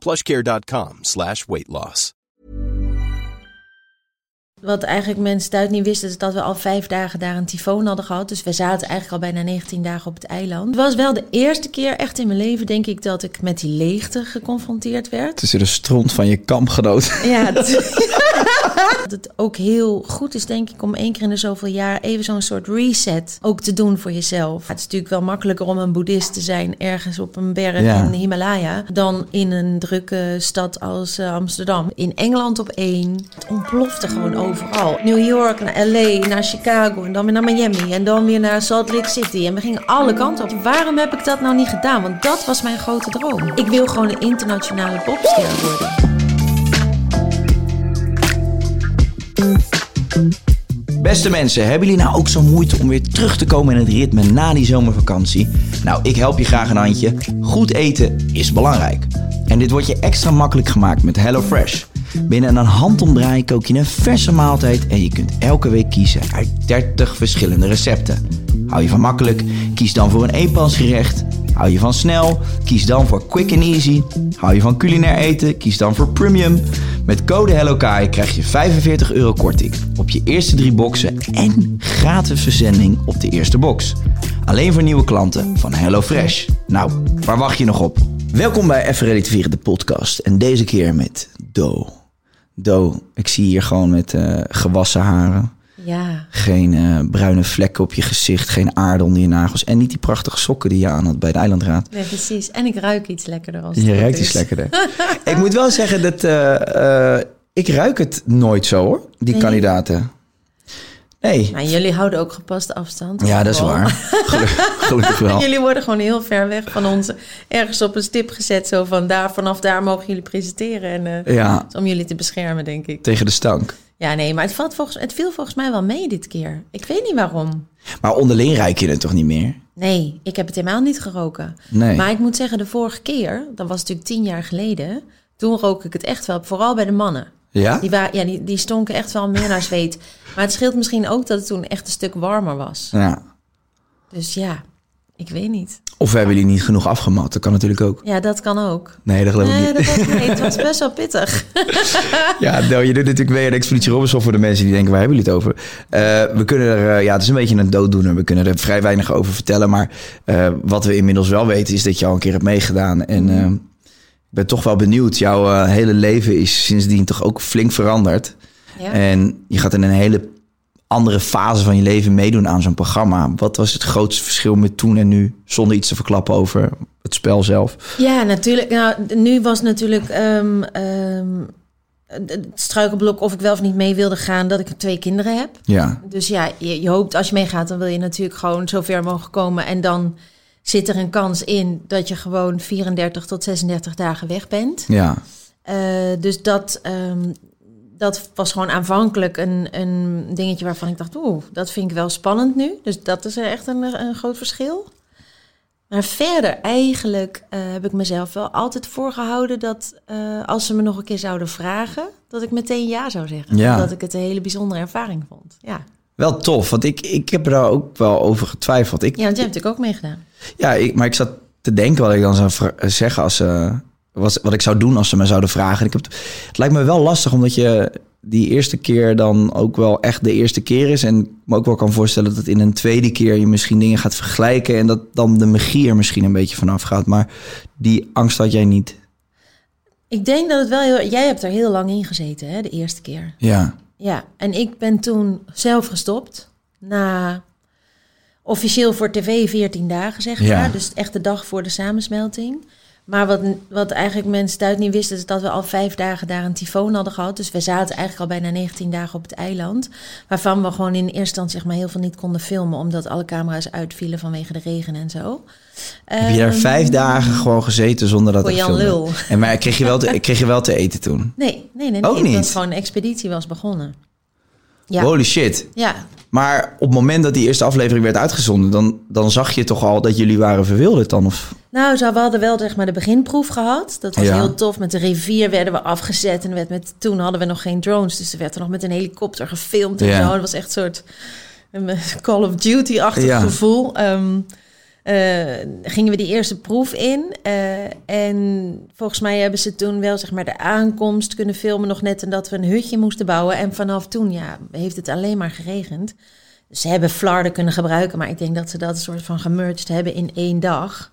plushcare.com slash weight loss. Wat eigenlijk mensen thuis niet wisten, is dat we al vijf dagen daar een tyfoon hadden gehad. Dus we zaten eigenlijk al bijna 19 dagen op het eiland. Het was wel de eerste keer echt in mijn leven, denk ik, dat ik met die leegte geconfronteerd werd. Tussen de stront van je kampgenoot. Ja, dat, het ook heel goed is, denk ik, om één keer in de zoveel jaar even zo'n soort reset ook te doen voor jezelf. Het is natuurlijk wel makkelijker om een boeddhist te zijn ergens op een berg Ja. in de Himalaya dan in een drukke stad als eh, Amsterdam. In Engeland op één. Het ontplofte gewoon overal. New York naar LA, naar Chicago en dan weer naar Miami en dan weer naar Salt Lake City. En we gingen alle kanten op. Waarom heb ik dat nou niet gedaan? Want dat was mijn grote droom. Ik wil gewoon een internationale popster worden. thank you Beste mensen, hebben jullie nou ook zo moeite om weer terug te komen in het ritme na die zomervakantie? Nou, ik help je graag een handje. Goed eten is belangrijk. En dit wordt je extra makkelijk gemaakt met HelloFresh. Binnen een handomdraai kook je een verse maaltijd en je kunt elke week kiezen uit 30 verschillende recepten. Hou je van makkelijk? Kies dan voor een eenpansgerecht. Hou je van snel? Kies dan voor quick and easy. Hou je van culinair eten? Kies dan voor premium. Met code HelloKAI krijg je 45 euro korting op je eerste drie boxen en gratis verzending op de eerste box. Alleen voor nieuwe klanten van HelloFresh. Nou, waar wacht je nog op? Welkom bij Even Vieren, de podcast. En deze keer met Do. Do, ik zie hier gewoon met eh, gewassen haren. Ja. Geen eh, bruine vlekken op je gezicht, geen aarde onder je nagels. En niet die prachtige sokken die je aan had bij de eilandraad. Nee, precies. En ik ruik iets lekkerder als Je ruikt is. iets lekkerder. ik moet wel zeggen dat eh, eh, ik ruik het nooit zo hoor, die Nee? kandidaten. Nee. Maar jullie houden ook gepaste afstand. Ja, dat is Wel. waar. Gelukkig, gelukkig wel. jullie worden gewoon heel ver weg van ons ergens op een stip gezet. Zo van daar, vanaf daar mogen jullie presenteren. En, eh, Ja, om jullie te beschermen, denk ik. tegen de stank. Ja, nee, maar het, valt volgens, het viel volgens mij wel mee dit keer. Ik weet niet waarom. Maar onderling ruik je het toch niet meer? Nee, ik heb het helemaal niet geroken. Nee. Maar ik moet zeggen, de vorige keer, dat was natuurlijk tien jaar geleden... toen rook ik het echt wel, vooral bij de mannen. Ja? Die, wa- ja, die, die stonken echt wel meer naar zweet. Maar het scheelt misschien ook dat het toen echt een stuk warmer was. Ja. Dus ja, ik weet niet. Of hebben jullie niet genoeg afgemat? Dat kan natuurlijk ook. Ja, dat kan ook. Nee, dat geloof ik Nee, niet. dat was, nee, het was best wel pittig. Ja, nou, je doet natuurlijk weer de Expeditie Robinson voor de mensen die denken, waar hebben jullie het over? Eh, we kunnen er, eh, ja, het is een beetje een dooddoener. We kunnen er vrij weinig over vertellen. Maar eh, wat we inmiddels wel weten is dat je al een keer hebt meegedaan. En eh, ik ben toch wel benieuwd. Jouw hele leven is sindsdien toch ook flink veranderd. Ja. En je gaat in een hele andere fase van je leven meedoen aan zo'n programma. Wat was het grootste verschil met toen en nu? Zonder iets te verklappen over het spel zelf. Ja, natuurlijk. Nou, nu was natuurlijk ehm, ehm, het struikelblok of ik wel of niet mee wilde gaan dat ik twee kinderen heb. Ja, Dus ja, je, je hoopt als je meegaat, dan wil je natuurlijk gewoon zo ver mogelijk komen. En dan zit er een kans in dat je gewoon 34 tot 36 dagen weg bent. ja. Eh, dus dat, ehm, dat was gewoon aanvankelijk een, een dingetje waarvan ik dacht, oeh, dat vind ik wel spannend nu. Dus dat is echt een, een groot verschil. Maar verder, eigenlijk eh, heb ik mezelf wel altijd voorgehouden dat eh, als ze me nog een keer zouden vragen, dat ik meteen ja zou zeggen. Ja. Dat ik het een hele bijzondere ervaring vond. Ja, Wel tof, want ik, ik heb er daar ook wel over getwijfeld. Ik, ja want jij hebt natuurlijk ook meegedaan. Ja, ik, maar ik zat te denken wat ik dan zou zeggen als ze, was, wat ik zou doen als ze me zouden vragen. Ik heb, het het lijkt me wel lastig omdat je die eerste keer dan ook wel echt de eerste keer is. En ik me ook wel kan voorstellen dat in een tweede keer je misschien dingen gaat vergelijken. En dat dan de magie er misschien een beetje vanaf gaat. Maar die angst had jij niet. Ik denk dat het wel heel... Jij hebt er heel lang in gezeten, hè, de eerste keer. Ja. Ja, en ik ben toen zelf gestopt. Na officieel voor tv 14 dagen, zeg maar. Ja. Dus echt de dag voor de samensmelting. Maar wat, wat eigenlijk mensen thuis niet wisten, is dat we al vijf dagen daar een tyfoon hadden gehad. Dus we zaten eigenlijk al bijna 19 dagen op het eiland. Waarvan we gewoon in eerste instantie zeg maar, heel veel niet konden filmen, omdat alle camera's uitvielen vanwege de regen en zo. Heb je daar Ehm, vijf dagen gewoon gezeten zonder dat te Jan? Lul. En maar kreeg je, wel te, kreeg je wel te eten toen? Nee, nee, nee. nee. Ook niet? was gewoon een expeditie was begonnen. Ja, Holy shit. ja, Maar op het moment dat die eerste aflevering werd uitgezonden... dan, dan zag je toch al dat jullie waren verwilderd dan? Of... Nou, zo, we hadden wel zeg maar, de beginproef gehad. Dat was Ja. heel tof. Met de rivier werden we afgezet. En er werd met, toen hadden we nog geen drones. Dus er werd er nog met een helikopter gefilmd. En Ja. zo. Het was echt een soort een Call of Duty-achtig Ja. gevoel. Eh, gingen we die eerste proef in. eh, en volgens mij hebben ze toen wel zeg maar, de aankomst kunnen filmen. Nog net en dat we een hutje moesten bouwen. En vanaf toen ja, heeft het alleen maar geregend. Ze hebben flarden kunnen gebruiken. Maar ik denk dat ze dat een soort van gemerged hebben in één dag.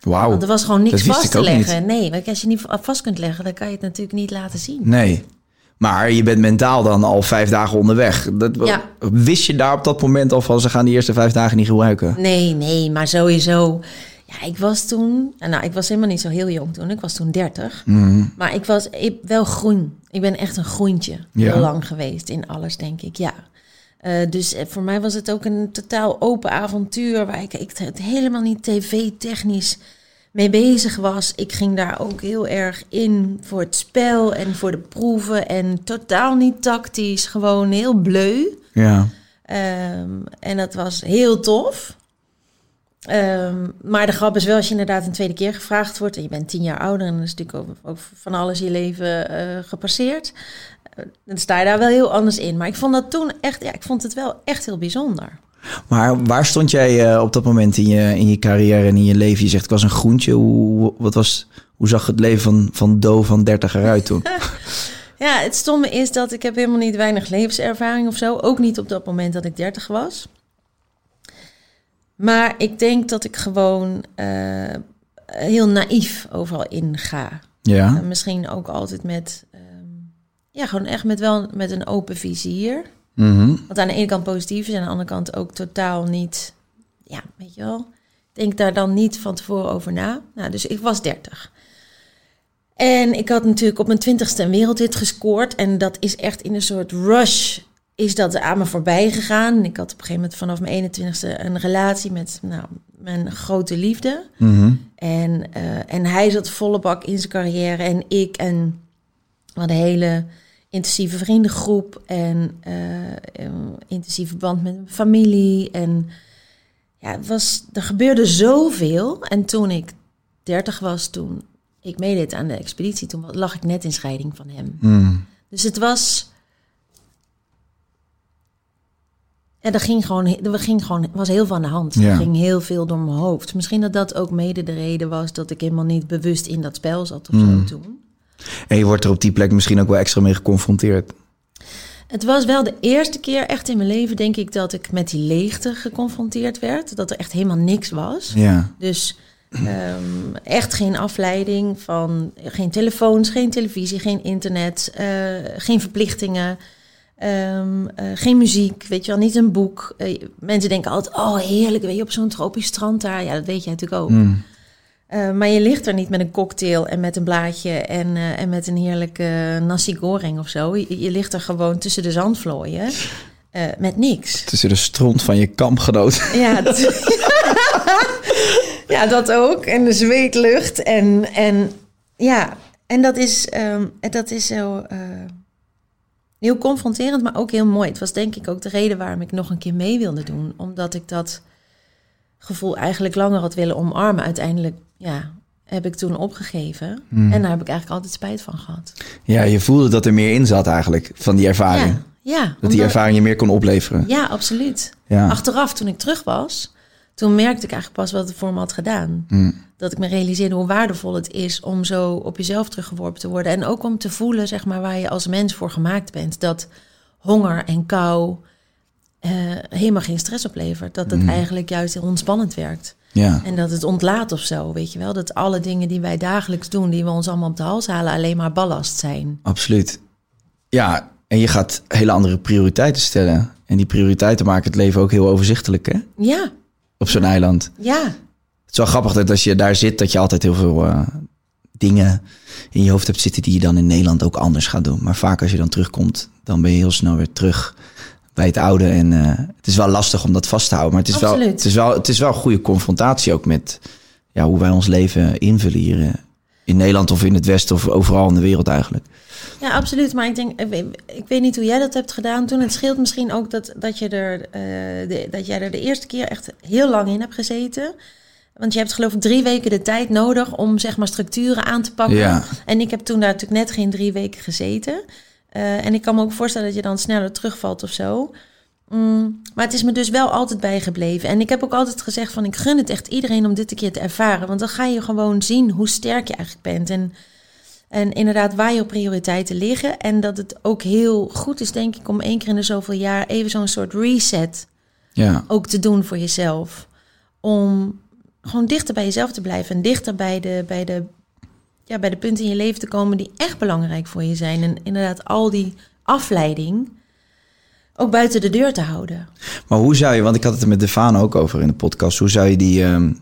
Wauw. Want er was gewoon niks vast te leggen. Nee, want als je niet vast kunt leggen, dan kan je het natuurlijk niet laten zien. Nee. Maar je bent mentaal dan al vijf dagen onderweg. Dat, Ja. Wist je daar op dat moment al van... ze gaan die eerste vijf dagen niet gebruiken? Nee, nee, maar sowieso. Ja, ik was toen, nou, ik was helemaal niet zo heel jong toen. Ik was toen 30. Mhm. Maar ik was ik, wel groen. Ik ben echt een groentje. Ja. Heel lang geweest in alles, denk ik. Ja. Eh, dus eh, voor mij was het ook een totaal open avontuur waar ik, ik het helemaal niet tv-technisch mee bezig was. Ik ging daar ook heel erg in voor het spel en voor de proeven en totaal niet tactisch, gewoon heel bleu. Ja. Ehm, en dat was heel tof. Ehm, maar de grap is wel, als je inderdaad een tweede keer gevraagd wordt... en je bent tien jaar ouder en dan is natuurlijk ook, ook van alles in je leven eh, gepasseerd... eh, dan sta je daar wel heel anders in. Maar ik vond dat toen echt, ja, ik vond het wel echt heel bijzonder. Maar waar stond jij eh, op dat moment in je, in je carrière en in je leven? Je zegt, ik was een groentje. Hoe, wat was, hoe zag het leven van, van Do van 30 eruit toen? Ja, het stomme is dat ik heb helemaal niet weinig levenservaring of zo. Ook niet op dat moment dat ik 30 was. Maar ik denk dat ik gewoon eh, heel naïef overal in ga. Ja. En misschien ook altijd met, ehm, ja, gewoon echt met wel met een open vizier. Mhm. Wat aan de ene kant positief is en aan de andere kant ook totaal niet, ja, weet je wel. Denk daar dan niet van tevoren over na. Nou, dus ik was 30. En ik had natuurlijk op mijn twintigste een wereldhit gescoord. En dat is echt in een soort rush is dat aan me voorbij gegaan. Ik had op een gegeven moment vanaf mijn 21ste een relatie met nou, mijn grote liefde. Mhm. En, eh, en hij zat volle bak in zijn carrière en ik. En we hadden een hele intensieve vriendengroep en een intensieve band met mijn familie. En ja, het was, er gebeurde zoveel. En toen ik 30 was, toen ik meedeed aan de expeditie, toen lag ik net in scheiding van hem. Mm. Dus het was. Ja, er ging gewoon, er ging gewoon, was heel veel aan de hand. Ja. Er ging heel veel door mijn hoofd. Misschien dat dat ook mede de reden was dat ik helemaal niet bewust in dat spel zat of Mm. zo toen. En je wordt er op die plek misschien ook wel extra mee geconfronteerd. Het was wel de eerste keer echt in mijn leven, denk ik, dat ik met die leegte geconfronteerd werd. Dat er echt helemaal niks was. Ja. Dus ehm, echt geen afleiding van geen telefoons, geen televisie, geen internet, eh, geen verplichtingen, ehm, eh, geen muziek, weet je wel, niet een boek. Eh, mensen denken altijd, oh heerlijk, weet je, op zo'n tropisch strand daar. Ja, dat weet je natuurlijk ook. Mm. Eh, maar je ligt er niet met een cocktail en met een blaadje en, eh, en met een heerlijke nasi goreng of zo. Je, je ligt er gewoon tussen de zandvlooien eh, met niks. Tussen de stront van je kampgenoot. Ja, dat, ja, dat ook. En de zweetlucht. En, en ja, en dat is, ehm, dat is zo heel confronterend, maar ook heel mooi. Het was denk ik ook de reden waarom ik nog een keer mee wilde doen. Omdat ik dat gevoel eigenlijk langer had willen omarmen. Uiteindelijk, ja, heb ik toen opgegeven. Hmm. En daar heb ik eigenlijk altijd spijt van gehad. Ja, je voelde dat er meer in zat eigenlijk van die ervaring. Ja, ja, Dat die ervaring je meer kon opleveren. Ja, absoluut. Ja. Achteraf, toen ik terug was, toen merkte ik eigenlijk pas wat het voor me had gedaan. Mm. Dat ik me realiseerde hoe waardevol het is om zo op jezelf teruggeworpen te worden. En ook om te voelen, zeg maar, waar je als mens voor gemaakt bent. Dat honger en kou eh, helemaal geen stress oplevert. Dat het Mm. eigenlijk juist heel ontspannend werkt. Ja, En dat het ontlaat of zo, weet je wel. Dat alle dingen die wij dagelijks doen, die we ons allemaal op de hals halen, alleen maar ballast zijn. absoluut. Ja, en je gaat hele andere prioriteiten stellen. En die prioriteiten maken het leven ook heel overzichtelijk, hè? Ja, Op zo'n eiland. ja, Het is wel grappig dat als je daar zit, dat je altijd heel veel eh, dingen in je hoofd hebt zitten die je dan in Nederland ook anders gaat doen. Maar vaak als je dan terugkomt, dan ben je heel snel weer terug bij het oude. En eh, het is wel lastig om dat vast te houden. Maar het is, wel, het, is wel, het is wel een goede confrontatie ook met ja, hoe wij ons leven invullen hier eh, in Nederland of in het Westen of overal in de wereld eigenlijk. Ja, absoluut. Maar ik denk, ik weet, ik weet niet hoe jij dat hebt gedaan toen. Het scheelt misschien ook dat, dat, je er, eh, de, dat jij er de eerste keer echt heel lang in hebt gezeten. Want je hebt geloof ik drie weken de tijd nodig om zeg maar structuren aan te pakken. Ja. En ik heb toen daar natuurlijk net geen drie weken gezeten. Eh, en ik kan me ook voorstellen dat je dan sneller terugvalt of zo. Mm, maar het is me dus wel altijd bijgebleven. En ik heb ook altijd gezegd van ik gun het echt iedereen om dit een keer te ervaren. Want dan ga je gewoon zien hoe sterk je eigenlijk bent. En en inderdaad, waar je prioriteiten liggen. En dat het ook heel goed is, denk ik, om één keer in de zoveel jaar even zo'n soort reset Ja, ook te doen voor jezelf. Om gewoon dichter bij jezelf te blijven. En dichter bij de, bij de, ja, bij de punten in je leven te komen die echt belangrijk voor je zijn. En inderdaad, al die afleiding ook buiten de deur te houden. maar hoe zou je, want ik had het er met Defaan ook over in de podcast, hoe zou je die, ehm,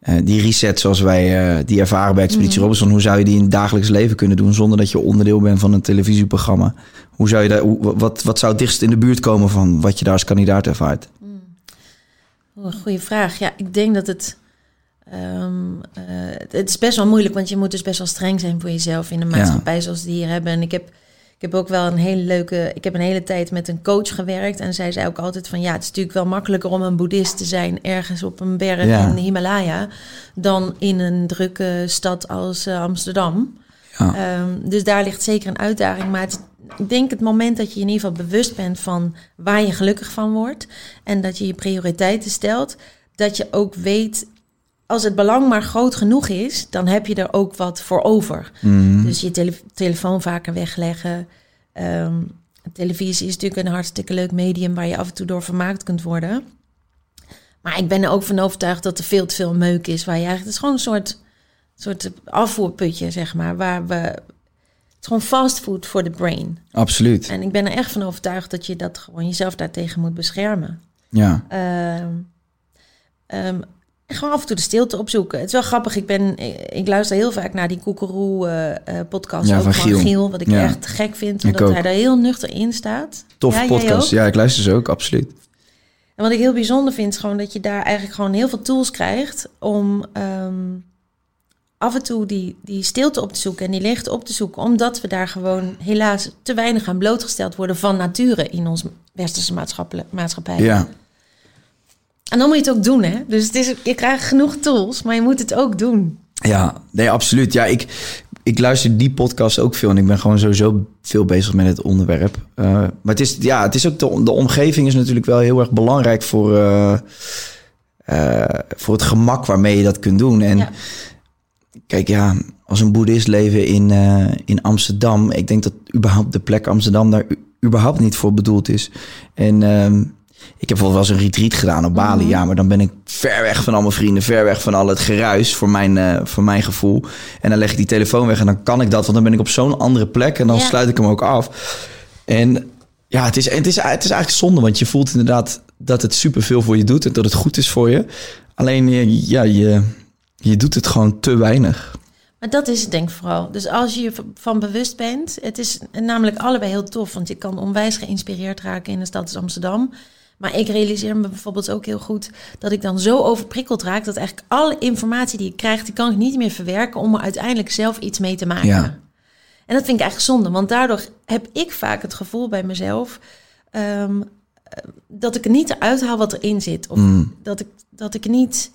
eh, die reset zoals wij eh, die ervaren bij Expeditie Mhm. Robinson, hoe zou je die in het dagelijks leven kunnen doen zonder dat je onderdeel bent van een televisieprogramma? Hoe zou je daar, hoe, wat, wat zou het dichtst in de buurt komen van wat je daar als kandidaat ervaart? Een goede vraag. Ja, ik denk dat het. Ehm, eh, het is best wel moeilijk, want je moet dus best wel streng zijn voor jezelf in de maatschappij zoals die hier hebben. En ik heb, ik heb ook wel een hele leuke. Ik heb een hele tijd met een coach gewerkt. En zij zei ook altijd van ja, het is natuurlijk wel makkelijker om een boeddhist te zijn ergens op een berg Ja. in de Himalaya. dan in een drukke stad als eh, Amsterdam. Ja. Ehm, dus daar ligt zeker een uitdaging. Maar het, ik denk het moment dat je in ieder geval bewust bent van waar je gelukkig van wordt. En dat je je prioriteiten stelt. Dat je ook weet, als het belang maar groot genoeg is, dan heb je er ook wat voor over. Mhm. Dus je tele- telefoon vaker wegleggen. Ehm, televisie is natuurlijk een hartstikke leuk medium waar je af en toe door vermaakt kunt worden. Maar ik ben er ook van overtuigd dat er veel te veel meuk is. Waar je eigenlijk, het is gewoon een soort, soort afvoerputje, zeg maar. Waar we, het is gewoon fastfood voor de brain. Absoluut. En ik ben er echt van overtuigd dat je dat gewoon jezelf daartegen moet beschermen. Ja. En gewoon af en toe de stilte opzoeken. Het is wel grappig. Ik, ben, ik, luister heel vaak naar die Koekeroe eh, eh. Ja, van Giel. Giel. Wat ik Ja. echt gek vind. Omdat hij daar heel nuchter in staat. Toffe Ja, jij podcast. Ja, ik luister ze ook, absoluut. En wat ik heel bijzonder vind, is gewoon dat je daar eigenlijk gewoon heel veel tools krijgt om ehm, af en toe die, die stilte op te zoeken en die leegte op te zoeken. Omdat we daar gewoon helaas te weinig aan blootgesteld worden van nature in onze westerse maatschappij. Ja. En dan moet je het ook doen, hè? Dus het is, je krijgt genoeg tools, maar je moet het ook doen. Ja, nee, absoluut. Ja, ik, ik luister die podcast ook veel en ik ben gewoon sowieso veel bezig met het onderwerp. Eh, maar het is, ja, het is ook de, de omgeving is natuurlijk wel heel erg belangrijk voor, eh, eh, voor het gemak waarmee je dat kunt doen. En Ja. kijk, ja, als een boeddhist leven in, in Amsterdam, ik denk dat überhaupt de plek Amsterdam daar überhaupt niet voor bedoeld is. En ehm, ik heb wel eens een retreat gedaan op Bali, ja, maar dan ben ik ver weg van al mijn vrienden, ver weg van al het geruis voor mijn, eh, voor mijn gevoel. En dan leg ik die telefoon weg en dan kan ik dat, want dan ben ik op zo'n andere plek en dan Ja. sluit ik hem ook af. En ja, het is, het, is, het is eigenlijk zonde, want je voelt inderdaad dat het superveel voor je doet en dat het goed is voor je. Alleen, eh, ja, je, je doet het gewoon te weinig. Maar dat is het denk ik vooral. Dus als je je van bewust bent, het is namelijk allebei heel tof, want je kan onwijs geïnspireerd raken in de stad als Amsterdam. Maar ik realiseer me bijvoorbeeld ook heel goed dat ik dan zo overprikkeld raak dat eigenlijk alle informatie die ik krijg, die kan ik niet meer verwerken om er uiteindelijk zelf iets mee te maken. Ja. En dat vind ik eigenlijk zonde, want daardoor heb ik vaak het gevoel bij mezelf ehm, eh, dat ik er niet eruit haal wat erin zit. Of Mm. dat, ik, dat ik niet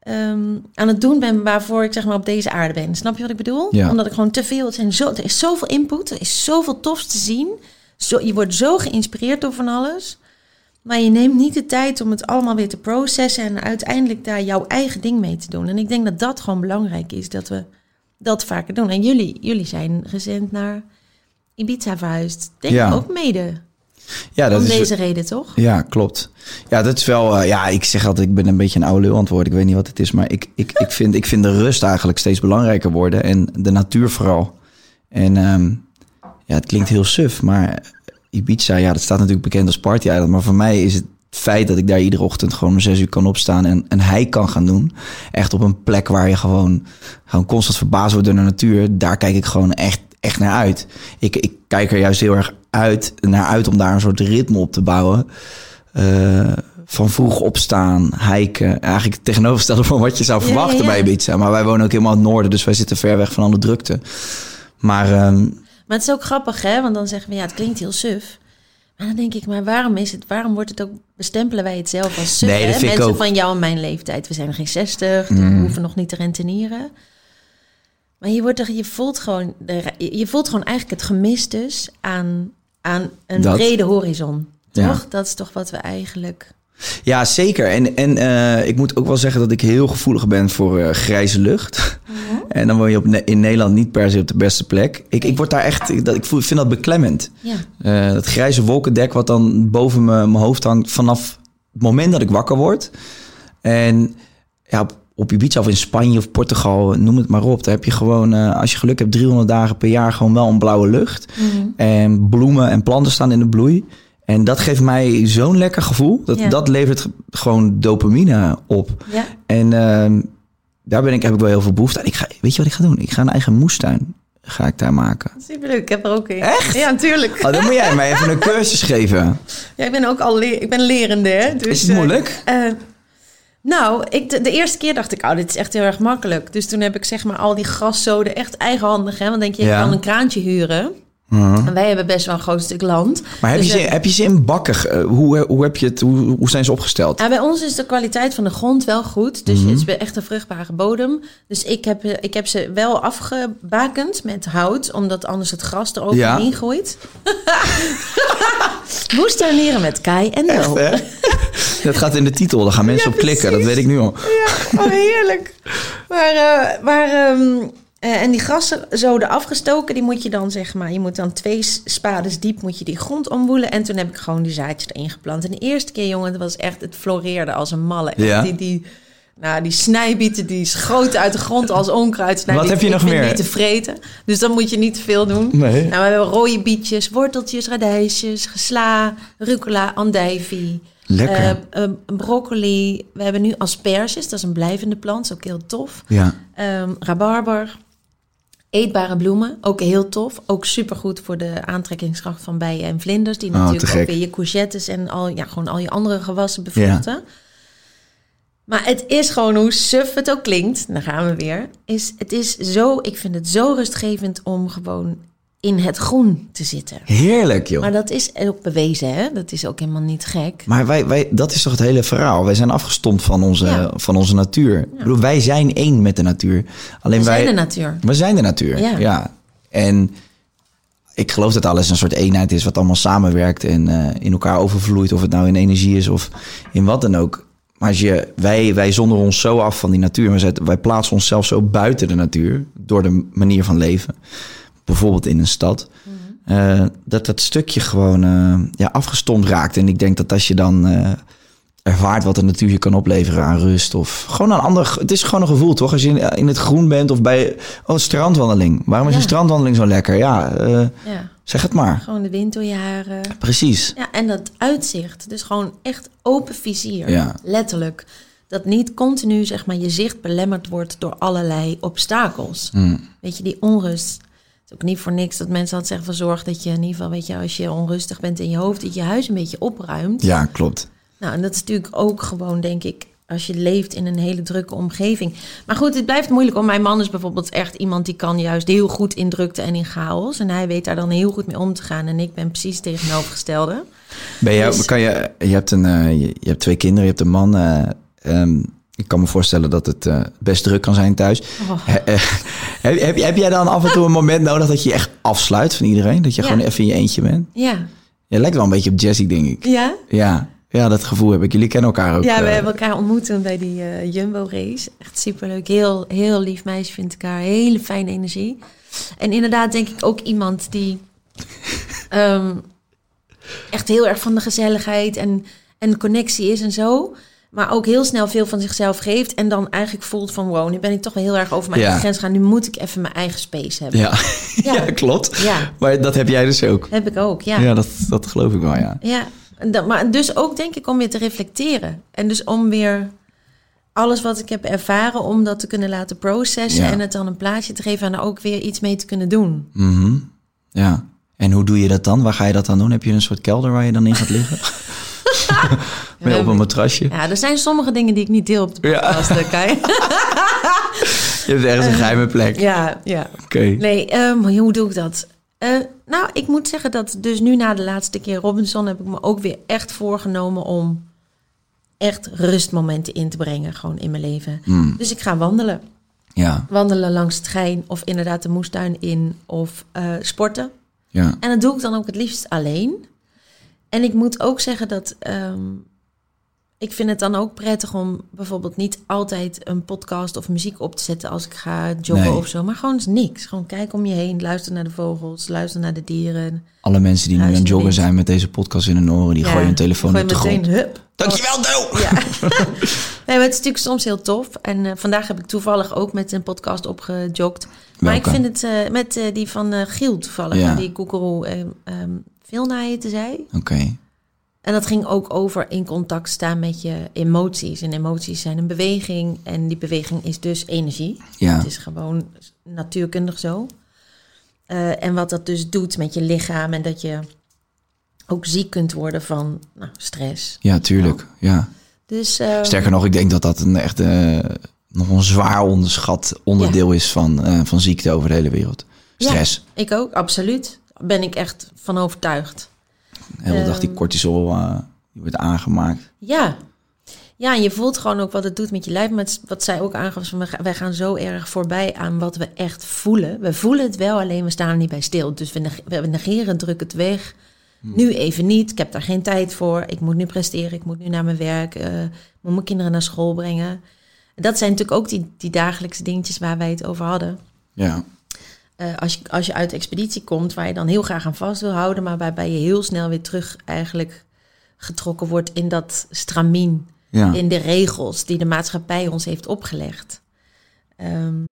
ehm, aan het doen ben waarvoor ik zeg maar op deze aarde ben. Snap je wat ik bedoel? Ja. Omdat ik gewoon te veel, het zijn zo, er is zoveel input, er is zoveel tofs te zien. Zo, je wordt zo geïnspireerd door van alles. Maar je neemt niet de tijd om het allemaal weer te processen en uiteindelijk daar jouw eigen ding mee te doen. En ik denk dat dat gewoon belangrijk is, dat we dat vaker doen. En jullie, jullie zijn recent naar Ibiza verhuisd. Denk Ja. ook mede. Ja, dat Om is, deze reden, toch? ja, klopt. Ja, dat is wel. eh, ja, ik zeg altijd, ik ben een beetje een oude antwoord. Ik weet niet wat het is, maar ik, ik, ik, vind, ik vind de rust eigenlijk steeds belangrijker worden. En de natuur vooral. En ehm, ja, het klinkt heel suf, maar Ibiza, ja, dat staat natuurlijk bekend als party island. Maar voor mij is het feit dat ik daar iedere ochtend gewoon om zes uur kan opstaan en een hike kan gaan doen. Echt op een plek waar je gewoon, gewoon constant verbaasd wordt door de natuur. Daar kijk ik gewoon echt, echt naar uit. Ik, ik kijk er juist heel erg uit, naar uit om daar een soort ritme op te bouwen. Eh, van vroeg opstaan, hiken. Eigenlijk het tegenovergestelde van wat je zou verwachten ja, ja. bij Ibiza. Maar wij wonen ook helemaal in het noorden, dus wij zitten ver weg van alle drukte. Maar ehm, Maar het is ook grappig, hè? Want dan zeggen we, ja, het klinkt heel suf. Maar dan denk ik, maar waarom is het, waarom wordt het ook, bestempelen wij het zelf als suf? Nee, dat hè? Mensen ook. Mm. van jou en mijn leeftijd, we zijn nog geen 60, we hoeven nog niet te rentenieren. Maar je, wordt er, je, voelt gewoon, je voelt gewoon eigenlijk het gemis dus aan, aan een Dat. brede horizon. Ja. Toch? Dat is toch wat we eigenlijk... Ja, zeker. En, en eh, ik moet ook wel zeggen dat ik heel gevoelig ben voor eh, grijze lucht. En dan woon je op, Ne- in Nederland niet per se op de beste plek. Ik, ik word daar echt, ik, dat, ik voel- vind dat beklemmend. Ja. Eh, dat grijze wolkendek wat dan boven mijn hoofd hangt vanaf het moment dat ik wakker word. En ja, op, op Ibiza of in Spanje of Portugal, noem het maar op. Daar heb je gewoon, als je geluk hebt, 300 dagen per jaar gewoon wel een blauwe lucht. En bloemen en planten staan in de bloei. En dat geeft mij zo'n lekker gevoel. Dat, Ja. dat levert gewoon dopamine op. Ja. En ehm, daar ben ik, heb ik wel heel veel behoefte aan. Ik ga, weet je wat ik ga doen? Ik ga een eigen moestuin ga ik daar maken. Superleuk, ik heb er ook een. Echt? Ja, natuurlijk. Oh, dan moet jij mij even een cursus geven. Ja, ik ben ook al ik ben lerende, hè. Dus, Is het eh, moeilijk? eh, nou, ik, de, de eerste keer dacht ik, oh, dit is echt heel erg makkelijk. Dus toen heb ik zeg maar al die graszoden echt eigenhandig, hè. Want denk je, je Ja. kan een kraantje huren. En wij hebben best wel een groot stuk land. Maar heb, Dus, je ze, eh, heb je ze in bakken? eh, hoe, hoe, heb je het, hoe, hoe zijn ze opgesteld? Ja, bij ons is de kwaliteit van de grond wel goed. Dus Mhm. het is echt een vruchtbare bodem. Dus ik heb, eh, ik heb ze wel afgebakend met hout, omdat anders het gras Ja. eroverheen gooit. Moestuinieren met Kai en. Hè? Dat gaat in de titel, daar gaan mensen Ja, op klikken. Dat weet ik nu al. Ja, oh heerlijk. Maar, eh, maar ehm, eh, en die grassen zoden afgestoken, die moet je dan zeg maar, je moet dan twee spades diep moet je die grond omwoelen. En toen heb ik gewoon die zaadjes erin geplant. En de eerste keer, jongen, dat was echt, het floreerde als een malle. Ja. Die, die, nou, die snijbieten, die schoten uit de grond als onkruid. Wat heb je nog meer? niet te vreten. Dus dan moet je niet te veel doen. Nee. Nou, we hebben rode bietjes, worteltjes, radijsjes, gesla, rucola, andijvie. Lekker. Eh, eh, broccoli. We hebben nu asperges. Dat is een blijvende plant. Is ook heel tof. Ja. Ehm, rabarber. Eetbare bloemen. Ook heel tof. Ook supergoed voor de aantrekkingskracht van bijen en vlinders. Die Oh, natuurlijk ook weer je courgettes en al, ja, gewoon al je andere gewassen bevruchten. Maar het is gewoon hoe suf het ook klinkt. Dan gaan we weer. Is, het is zo, ik vind het zo rustgevend om gewoon in het groen te zitten. Heerlijk, joh. Maar dat is ook bewezen, hè? Dat is ook helemaal niet gek. Maar wij, wij, dat is toch het hele verhaal. Wij zijn afgestompt van onze, Ja. van onze natuur. Ik bedoel, wij zijn één met de natuur. Alleen We wij, zijn de natuur. We zijn de natuur, Ja. ja. En ik geloof dat alles een soort eenheid is... wat allemaal samenwerkt en eh, in elkaar overvloeit. Of het nou in energie is of in wat dan ook. Maar als je, wij, wij zonderen ons zo af van die natuur. Wij, zetten- wij plaatsen onszelf zo buiten de natuur... door de manier van leven. Bijvoorbeeld in een stad. eh, dat dat stukje gewoon eh, ja, afgestompt raakt. En ik denk dat als je dan... eh, ervaart wat de natuur je kan opleveren aan rust. Of gewoon een ander. Het is gewoon een gevoel, toch? Als je in, in het groen bent of bij. Oh, strandwandeling. Waarom is Ja. een strandwandeling zo lekker? Ja, Ja, zeg het maar. gewoon de wind door je haren. Precies. Ja, en dat uitzicht. Dus gewoon echt open vizier. Ja. Letterlijk. Dat niet continu, zeg maar, je zicht belemmerd wordt door allerlei obstakels. Hmm. Weet je, die onrust. Het is ook niet voor niks dat mensen altijd zeggen van zorg dat je in ieder geval, weet je, als je onrustig bent in je hoofd, dat je huis een beetje opruimt. Ja, klopt. Nou, en dat is natuurlijk ook gewoon, denk ik, als je leeft in een hele drukke omgeving. Maar goed, het blijft moeilijk. Want mijn man is bijvoorbeeld echt iemand die kan juist heel goed in drukte en in chaos. En hij weet daar dan heel goed mee om te gaan. En ik ben precies tegenovergestelde. Ben jij, Dus- kan je, je, hebt een, eh, je, je hebt twee kinderen, je hebt een man. eh, ehm, ik kan me voorstellen dat het eh, best druk kan zijn thuis. Oh. He- eh, heb, heb, heb jij dan af en toe een moment nodig dat je echt afsluit van iedereen? Dat je Ja. gewoon even in je eentje bent? Ja. Je lijkt wel een beetje op Jessie, denk ik. Ja? Ja, ja dat gevoel heb ik. Jullie kennen elkaar ook. Ja, we eh, hebben elkaar ontmoet toen bij die eh, Jumbo-race. Echt superleuk. Heel, heel lief meisje vind ik haar. Hele fijne energie. En inderdaad denk ik ook iemand die... ehm, echt heel erg van de gezelligheid en, en connectie is en zo. Maar ook heel snel veel van zichzelf geeft. En dan eigenlijk voelt van wow, nu ben ik toch wel heel erg over mijn Ja. eigen grens gaan. Nu moet ik even mijn eigen space hebben. Ja, ja. Ja. klopt. Ja. Maar dat heb jij dus ook. Heb ik ook, ja. Ja, dat, dat geloof ik wel, ja. Ja, en dat, maar dus ook denk ik om weer te reflecteren. En dus om weer alles wat ik heb ervaren, om dat te kunnen laten processen en het dan een plaatje te geven en er ook weer iets mee te kunnen doen. Mhm. Ja. En hoe doe je dat dan? Waar ga je dat dan doen? Heb je een soort kelder waar je dan in gaat liggen? Op een matrasje? Ja, er zijn sommige dingen die ik niet deel op de podcast, ja. Kai. Je hebt ergens een geheime plek. ja, ja. Oké. Nee, ehm, hoe doe ik dat? Eh, nou, ik moet zeggen dat dus nu na de laatste keer Robinson heb ik me ook weer echt voorgenomen om echt rustmomenten in te brengen, gewoon in mijn leven. Hmm. Dus ik ga wandelen. Ja, wandelen langs het Gein of inderdaad de moestuin in of eh, sporten. ja. En dat doe ik dan ook het liefst alleen. En ik moet ook zeggen dat ehm, ik vind het dan ook prettig om bijvoorbeeld niet altijd een podcast of muziek op te zetten als ik ga joggen Nee. of zo. Maar gewoon niks. Gewoon kijk om je heen, luister naar de vogels, luister naar de dieren. Alle mensen die nu aan het joggen zijn met deze podcast in hun oren, die Ja, gooien hun telefoon gooi op de meteen, grond. Hup. Dankjewel, Doe! Ja. nee, maar het is natuurlijk soms heel tof. En eh, vandaag heb ik toevallig ook met een podcast opgejogd. Maar ik vind het eh, met eh, die van Giel toevallig. Ja. Die koekeroe eh, ehm, veel naar heette zij. Oké. En dat ging ook over in contact staan met je emoties. En emoties zijn een beweging. En die beweging is dus energie. Ja. Het is gewoon natuurkundig zo. Eh, en wat dat dus doet met je lichaam. En dat je ook ziek kunt worden van nou, stress. Ja, tuurlijk. Ja. Dus, eh, Sterker nog, ik denk dat dat een echt eh, nog een zwaar onderschat onderdeel is van, eh, van ziekte over de hele wereld. Stress. Ja, ik ook, absoluut. Ben ik echt van overtuigd. De hele dag die Ehm. cortisol eh, die wordt aangemaakt. Ja. Ja, en je voelt gewoon ook wat het doet met je lijf. Maar wat zij ook aangaf, wij gaan zo erg voorbij aan wat we echt voelen. We voelen het wel, alleen we staan er niet bij stil. Dus we, neg- we negeren, drukken het weg. Nu even niet, ik heb daar geen tijd voor. Ik moet nu presteren, ik moet nu naar mijn werk. ik moet mijn kinderen naar school brengen. Dat zijn natuurlijk ook die, die dagelijkse dingetjes waar wij het over hadden. Ja. Eh, als, je, als je uit de expeditie komt, waar je dan heel graag aan vast wil houden, maar waarbij je heel snel weer terug eigenlijk getrokken wordt in dat stramien, Ja. in de regels die de maatschappij ons heeft opgelegd. Ehm,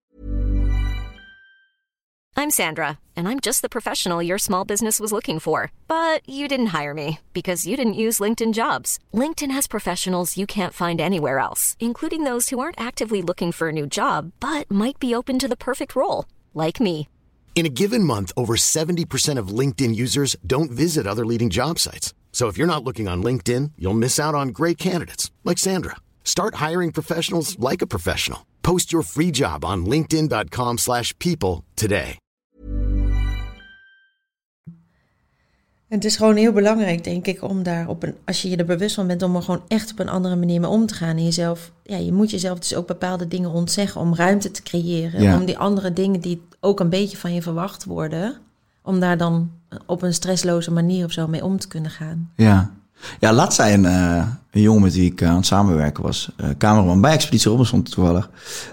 I'm Sandra, and I'm just the professional your small business was looking for. But you didn't hire me because you didn't use LinkedIn jobs. LinkedIn has professionals you can't find anywhere else, including those who aren't actively looking for a new job but might be open to the perfect role, like me. In a given month, over 70% of LinkedIn users don't visit other leading job sites. So if you're not looking on LinkedIn, you'll miss out on great candidates like Sandra. Start hiring professionals like a professional. Post your free job on linkedin.com/people today. het is gewoon heel belangrijk, denk ik, om daar op een, als je je er bewust van bent, om er gewoon echt op een andere manier mee om te gaan. En jezelf, ja, je moet jezelf dus ook bepaalde dingen ontzeggen om ruimte te creëren. Ja. Om die andere dingen die ook een beetje van je verwacht worden, om daar dan op een stressloze manier of zo mee om te kunnen gaan. Ja. Ja, laatst zei een, eh, een jongen met wie ik eh, aan het samenwerken was, eh cameraman bij Expeditie Robinson toevallig.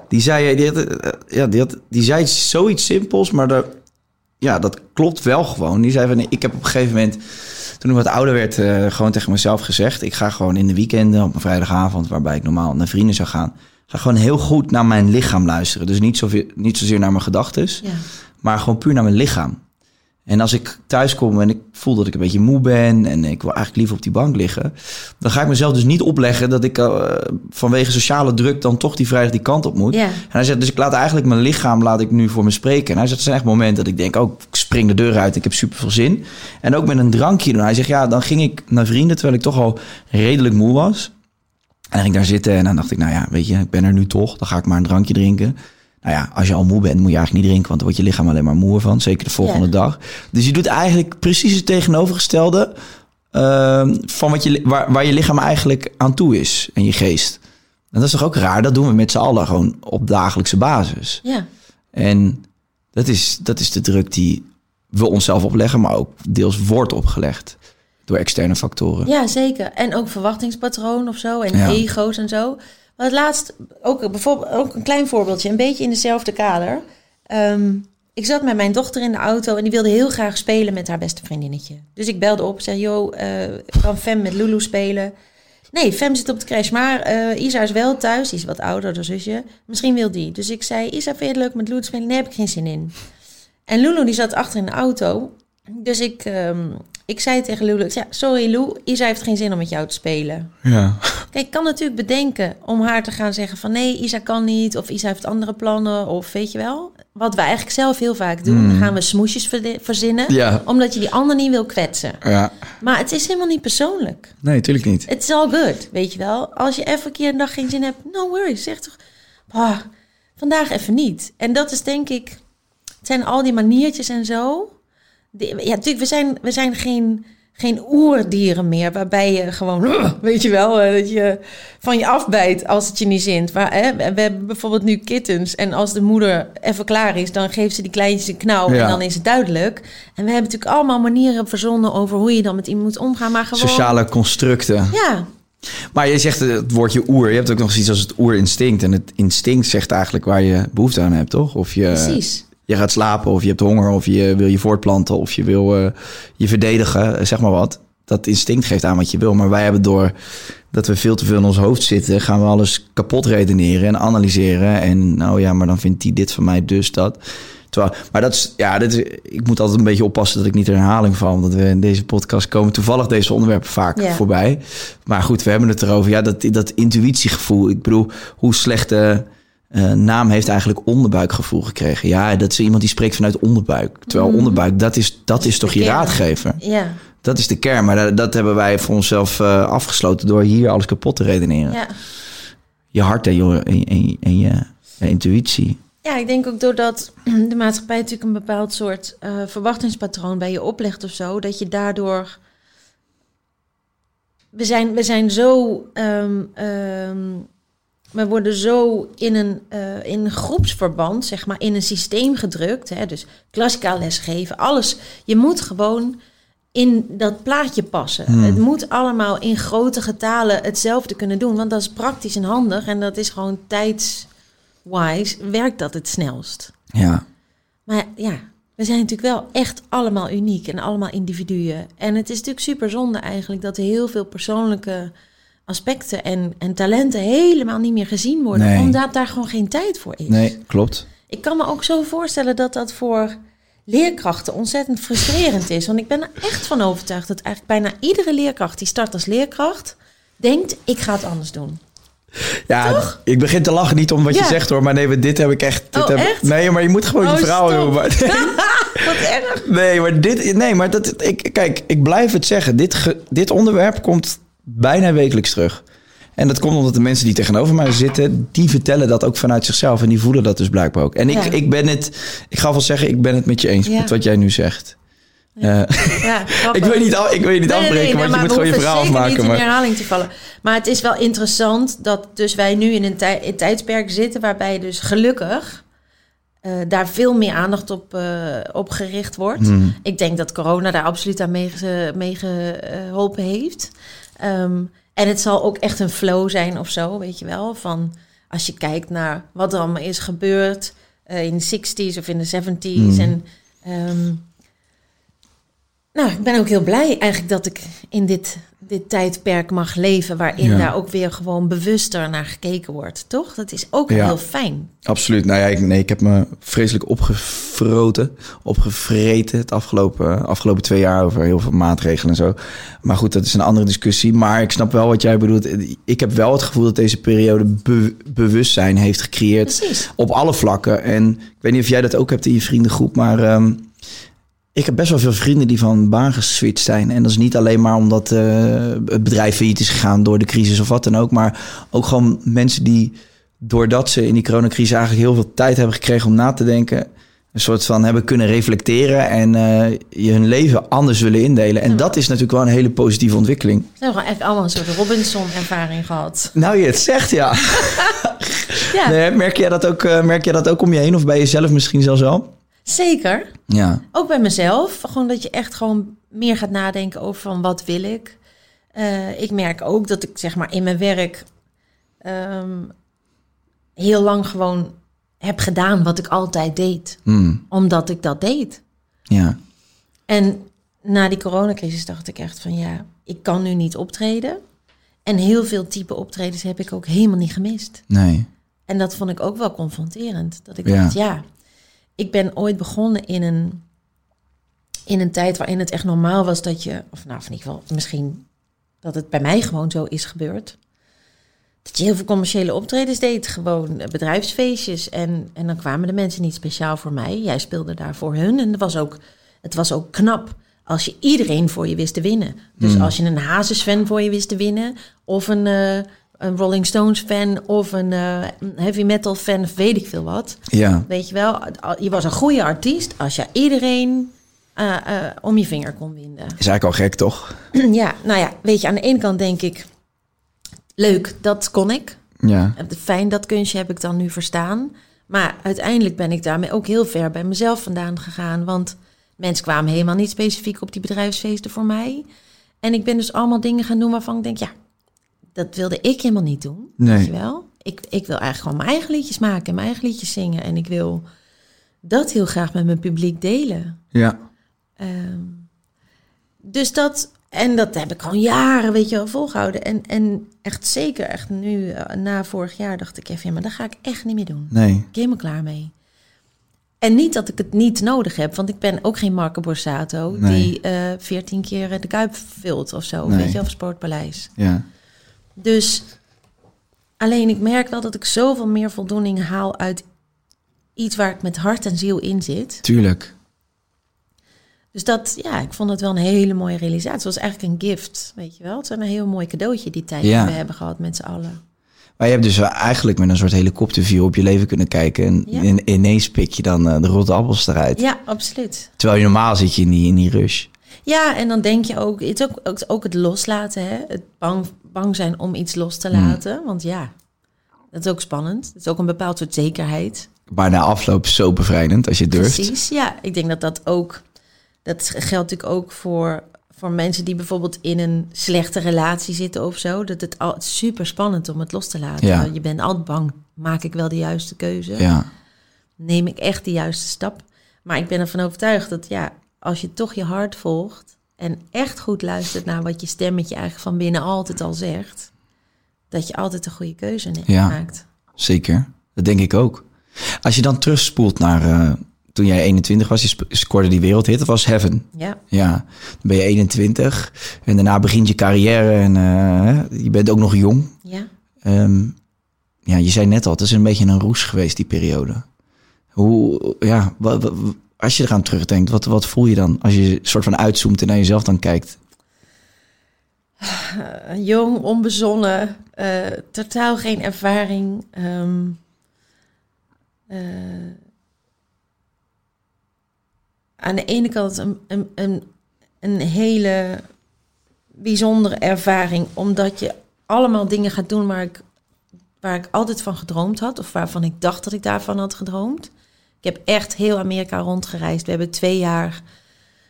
Die zei, die, had, ja, die, had, die zei zoiets simpels, maar de, ja, dat klopt wel gewoon. Die zei van, ik heb op een gegeven moment, toen ik wat ouder werd, gewoon tegen mezelf gezegd, ik ga gewoon in de weekenden op een vrijdagavond, waarbij ik normaal naar vrienden zou gaan, ga gewoon heel goed naar mijn lichaam luisteren. Dus niet, zoveel, niet zozeer naar mijn gedachten, Ja. maar gewoon puur naar mijn lichaam. En als ik thuis kom en ik voel dat ik een beetje moe ben en ik wil eigenlijk liever op die bank liggen, dan ga ik mezelf dus niet opleggen dat ik eh, vanwege sociale druk dan toch die vrijdag die kant op moet. Ja. En hij zegt, dus ik laat eigenlijk mijn lichaam laat ik nu voor me spreken. En hij zegt, het zijn echt momenten dat ik denk, oh, ik spring de deur uit, ik heb super veel zin. En ook met een drankje doen. Hij zegt, ja, dan ging ik naar vrienden terwijl ik toch al redelijk moe was. En dan ging ik daar zitten en dan dacht ik, nou ja, weet je, ik ben er nu toch, dan ga ik maar een drankje drinken. Nou ja, als je al moe bent, moet je eigenlijk niet drinken, want dan wordt je lichaam alleen maar moe van. Zeker de volgende Ja. dag. Dus je doet eigenlijk precies het tegenovergestelde ehm, van wat je, waar, waar je lichaam eigenlijk aan toe is en je geest. En dat is toch ook raar? Dat doen we met z'n allen gewoon op dagelijkse basis. Ja. En dat is, dat is de druk die we onszelf opleggen, maar ook deels wordt opgelegd door externe factoren. Ja, zeker. En ook verwachtingspatroon of zo. En Ja. ego's en zo. Maar het laatst, ook, bijvoorbeeld, ook een klein voorbeeldje, een beetje in dezelfde kader. Ehm, ik zat met mijn dochter in de auto en die wilde heel graag spelen met haar beste vriendinnetje. Dus ik belde op en zei, joh, eh, kan Fem met Lulu spelen? Nee, Fem zit op de crash, maar eh, Isa is wel thuis. Die is wat ouder, dan zusje. Misschien wil die. Dus ik zei, Isa, vind je het leuk met Lulu te spelen? Nee, heb ik geen zin in. En Lulu die zat achter in de auto. Dus ik, ehm, ik zei tegen Lulu, ik zei, sorry Lou, Isa heeft geen zin om met jou te spelen. Ja. Kijk, ik kan natuurlijk bedenken om haar te gaan zeggen van nee, Isa kan niet. Of Isa heeft andere plannen. Of weet je wel. Wat we eigenlijk zelf heel vaak doen. Dan gaan we smoesjes verzinnen. Hmm. Ja. Omdat je die ander niet wil kwetsen. Ja. Maar het is helemaal niet persoonlijk. Nee, natuurlijk niet. Het is all good, weet je wel. Als je even een keer een dag geen zin hebt, no worries. Zeg toch, ah, vandaag even niet. En dat is denk ik, het zijn al die maniertjes en zo. Ja, natuurlijk, we zijn, we zijn geen, geen oerdieren meer, waarbij je gewoon, weet je wel, eh, dat je van je afbijt als het je niet zint. Maar, hè, we we hebben bijvoorbeeld nu kittens en als de moeder even klaar is, dan geeft ze die kleintjes een knauw Ja. en dan is het duidelijk. En we hebben natuurlijk allemaal manieren verzonnen over hoe je dan met iemand moet omgaan, maar gewoon... Sociale constructen. Ja, Maar je zegt het woordje oer. Je hebt ook nog zoiets als het oerinstinct. En het instinct zegt eigenlijk waar je behoefte aan hebt, toch? Of je, precies. Je gaat slapen, of je hebt honger, of je wil je voortplanten, of je wil eh, je verdedigen, eh, zeg maar wat. Dat instinct geeft aan wat je wil. Maar wij hebben door dat we veel te veel in ons hoofd zitten, gaan we alles kapot redeneren en analyseren. En nou ja, maar dan vindt die dit van mij, dus dat. Terwijl, maar dat is, ja, dit is, ik moet altijd een beetje oppassen dat ik niet in herhaling val. Want we in deze podcast komen toevallig deze onderwerpen vaak voorbij. Maar goed, we hebben het erover. Ja, dat, dat intuïtiegevoel. Ik bedoel, hoe slechte eh, naam heeft eigenlijk onderbuikgevoel gekregen. Ja, dat is iemand die spreekt vanuit onderbuik. Terwijl onderbuik, dat is, dat is toch je kern. raadgever? Ja, Dat is de kern. Maar dat, dat hebben wij voor onszelf eh, afgesloten door hier alles kapot te redeneren. ja. Je hart en je, en, en, en je, je intuïtie. ja, ik denk ook doordat de maatschappij natuurlijk een bepaald soort eh, verwachtingspatroon bij je oplegt of zo, dat je daardoor. We zijn, we zijn zo. ehm, ehm, we worden zo in een, eh, in een groepsverband, zeg maar, in een systeem gedrukt. Hè? Dus klassikaal lesgeven, alles. Je moet gewoon in dat plaatje passen. Het moet allemaal in grote getalen hetzelfde kunnen doen. Want dat is praktisch en handig. En dat is gewoon tijdswise werkt dat het snelst. Ja. Maar ja, we zijn natuurlijk wel echt allemaal uniek en allemaal individuen. En het is natuurlijk super zonde eigenlijk dat heel veel persoonlijke aspecten en, en talenten helemaal niet meer gezien worden. Nee. Omdat daar gewoon geen tijd voor is. Nee, klopt. Ik kan me ook zo voorstellen dat dat voor leerkrachten ontzettend frustrerend is. Want ik ben er echt van overtuigd dat eigenlijk bijna iedere leerkracht die start als leerkracht denkt: ik ga het anders doen. Ja, ik begin te lachen niet om wat je zegt hoor. Maar nee, dit heb ik echt... Dit Oh, heb, echt? Nee, maar je moet gewoon Oh, je verhaal doen. Maar, Wat erg. nee, maar dit... Nee, maar dat... Ik, kijk, ik blijf het zeggen. Dit, dit onderwerp komt bijna wekelijks terug. En dat komt omdat de mensen die tegenover mij zitten... die vertellen dat ook vanuit zichzelf. En die voelen dat dus blijkbaar ook. En ik, Ja. ik ben het... Ik ga wel zeggen, ik ben het met je eens Ja. met wat jij nu zegt. Eh, Ja, grappig. ik wil je niet, af, ik wil je niet Nee, nee, afbreken, nee, want maar je moet gewoon je verhaal afmaken. niet in Maar... herhaling te vallen. Maar het is wel interessant dat dus wij nu in een, tij- een tijdsperk zitten waarbij dus gelukkig eh, daar veel meer aandacht op, eh, op gericht wordt. Hmm. Ik denk dat corona daar absoluut aan meege- meegeholpen heeft. Ehm, en het zal ook echt een flow zijn of zo, weet je wel. Van als je kijkt naar wat er allemaal is gebeurd eh, in de 60s of in de 70s. Hmm. En ehm, nou, ik ben ook heel blij eigenlijk dat ik in dit, dit tijdperk mag leven, waarin Ja. daar ook weer gewoon bewuster naar gekeken wordt, toch? Dat is ook Ja. heel fijn. Absoluut. Nou ja, ik, nee, ik heb me vreselijk opgefroten, opgevreten het afgelopen, afgelopen twee jaar over heel veel maatregelen en zo. Maar goed, dat is een andere discussie. Maar ik snap wel wat jij bedoelt. Ik heb wel het gevoel dat deze periode be- bewustzijn heeft gecreëerd Precies. op alle vlakken. En ik weet niet of jij dat ook hebt in je vriendengroep, maar ehm, ik heb best wel veel vrienden die van baan geswitcht zijn. En dat is niet alleen maar omdat eh, het bedrijf failliet is gegaan door de crisis of wat dan ook. Maar ook gewoon mensen die, doordat ze in die coronacrisis eigenlijk heel veel tijd hebben gekregen om na te denken. Een soort van hebben kunnen reflecteren en eh, je hun leven anders willen indelen. En dat is natuurlijk wel een hele positieve ontwikkeling. We hebben gewoon echt allemaal een soort Robinson-ervaring gehad. Nou, je het zegt, ja. Ja, Nee, merk, jij dat ook, eh, merk jij dat ook om je heen of bij jezelf misschien zelfs wel? Zeker. Ja. Ook bij mezelf. Gewoon dat je echt gewoon meer gaat nadenken over van wat wil ik. Eh, ik merk ook dat ik zeg maar in mijn werk ehm, heel lang gewoon heb gedaan wat ik altijd deed. Mm, Omdat ik dat deed. ja. En na die coronacrisis dacht ik echt van ja, ik kan nu niet optreden. En heel veel type optredens heb ik ook helemaal niet gemist. Nee. En dat vond ik ook wel confronterend. Dat ik Ja. dacht, ja, ik ben ooit begonnen in een, in een tijd waarin het echt normaal was dat je, of nou, in ieder geval misschien dat het bij mij gewoon zo is gebeurd. Dat je heel veel commerciële optredens deed, gewoon eh, bedrijfsfeestjes. En, en dan kwamen de mensen niet speciaal voor mij. Jij speelde daar voor hun. En het was ook, het was ook knap als je iedereen voor je wist te winnen. Dus als je een Hazes-fan voor je wist te winnen, of een, eh, een Rolling Stones-fan, of een eh, heavy metal-fan, of weet ik veel wat. Ja. Weet je wel, je was een goede artiest als je iedereen eh, eh, om je vinger kon winden. Is eigenlijk al gek, toch? ja, nou ja, weet je, aan de ene kant denk ik, leuk, dat kon ik. Ja. Fijn, dat kunstje heb ik dan nu verstaan. Maar uiteindelijk ben ik daarmee ook heel ver bij mezelf vandaan gegaan. Want mensen kwamen helemaal niet specifiek op die bedrijfsfeesten voor mij. En ik ben dus allemaal dingen gaan doen waarvan ik denk, ja, dat wilde ik helemaal niet doen. Nee. Weet je wel? Ik, ik wil eigenlijk gewoon mijn eigen liedjes maken en mijn eigen liedjes zingen. En ik wil dat heel graag met mijn publiek delen. Ja. Ehm, dus dat, en dat heb ik gewoon jaren, weet je wel, volgehouden. En, en echt zeker, echt nu, eh, na vorig jaar, dacht ik even, ja, maar dat ga ik echt niet meer doen. Nee. Ik ben helemaal klaar mee. En niet dat ik het niet nodig heb, want ik ben ook geen Marco Borsato Nee. die eh 14 keer de Kuip vult of zo, Nee. weet je of Sportpaleis. Ja. Dus alleen ik merk wel dat ik zoveel meer voldoening haal uit iets waar ik met hart en ziel in zit. Tuurlijk. Dus dat, ja, ik vond het wel een hele mooie realisatie. Het was eigenlijk een gift, weet je wel. Het was een heel mooi cadeautje die tijd Ja. die we hebben gehad met z'n allen. Maar je hebt dus eigenlijk met een soort helikopterview op je leven kunnen kijken. En Ja. in- ineens pik je dan eh, de rotte appels eruit. Ja, absoluut. Terwijl je normaal zit je in die, in die rush. Ja, en dan denk je ook, het is ook, ook, ook het loslaten, hè? Het bang, bang zijn om iets los te laten. Want ja, dat is ook spannend. Het is ook een bepaald soort zekerheid. Maar na afloop zo bevrijdend als je durft. Precies, ja. Ik denk dat dat ook, dat geldt natuurlijk ook voor, voor mensen die bijvoorbeeld in een slechte relatie zitten of zo. Dat het al super spannend om het los te laten. Ja. Je bent altijd bang, maak ik wel de juiste keuze? Ja. Neem ik echt de juiste stap? Maar ik ben ervan overtuigd dat ja, als je toch je hart volgt en echt goed luistert naar wat je stemmetje eigenlijk van binnen altijd al zegt, dat je altijd een goede keuze Ja. maakt. Zeker. Dat denk ik ook. Als je dan terugspoelt naar eh, toen jij 21 was, je scoorde die wereldhit. Dat was Heaven. Ja, Ja, dan ben je 21 en daarna begint je carrière en eh, je bent ook nog jong. ja. Ehm, ja, je zei net al, het is een beetje een roes geweest die periode. Hoe, ja, wa- wa- wa- als je eraan terugdenkt, wat, wat voel je dan als je soort van uitzoomt en naar jezelf dan kijkt? Eh, jong, onbezonnen, eh, totaal geen ervaring. ehm, eh, aan de ene kant een, een, een, een hele bijzondere ervaring, omdat je allemaal dingen gaat doen waar ik, waar ik altijd van gedroomd had, of waarvan ik dacht dat ik daarvan had gedroomd. Ik heb echt heel Amerika rondgereisd. We hebben twee jaar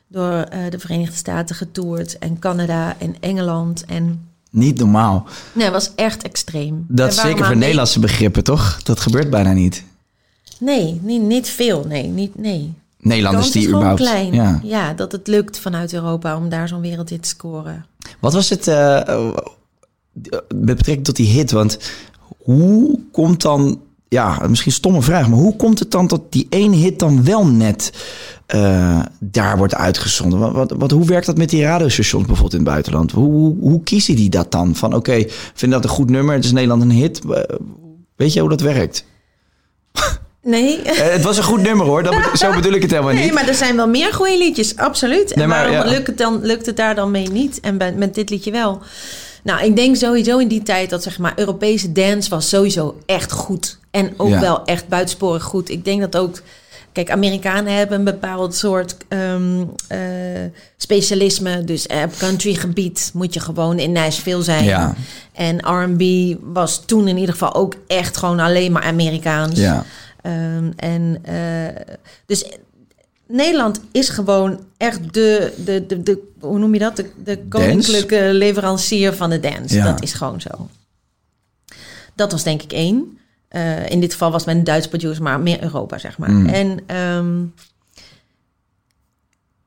door eh, de Verenigde Staten getoerd en Canada en Engeland. En Niet normaal. nee, het was echt extreem. Dat zeker voor Nederlandse begrippen, toch? Dat gebeurt bijna niet. Nee, niet, niet veel. Nee, niet, nee. Nederlanders die überhaupt... klein. Ja. Ja. dat het lukt vanuit Europa om daar zo'n wereldhit te scoren. Wat was het eh, met betrekking tot die hit? Want hoe komt dan, ja, misschien een stomme vraag, maar hoe komt het dan dat die ene hit dan wel net eh, daar wordt uitgezonden? Wat, wat, wat, hoe werkt dat met die radiostations bijvoorbeeld in het buitenland? Hoe, hoe, hoe kiezen die dat dan? Van oké, vind dat een goed nummer, het is Nederland een hit. Eh, Weet je hoe dat werkt? Nee. Eh, het was een goed nummer hoor, dat bedo- zo bedoel ik het helemaal niet. Nee, maar er zijn wel meer goede liedjes, absoluut. En Nee, maar waarom ja. lukt, het dan, lukt het daar dan mee niet? En bij, met dit liedje wel. Nou, ik denk sowieso in die tijd dat zeg maar Europese dance was sowieso echt goed. En ook Ja. wel echt buitensporig goed. Ik denk dat ook... Kijk, Amerikanen hebben een bepaald soort ehm, eh, specialisme. Dus eh, op countrygebied moet je gewoon in Nashville zijn. Ja. En R&B was toen in ieder geval ook echt gewoon alleen maar Amerikaans. Ja, Ehm, en eh, dus Nederland is gewoon echt de, de, de, de hoe noem je dat? De, de koninklijke leverancier van de dance. Ja. Dat is gewoon zo. Dat was denk ik één. Eh, in dit geval was met een Duits producer, maar meer Europa, zeg maar. En ehm,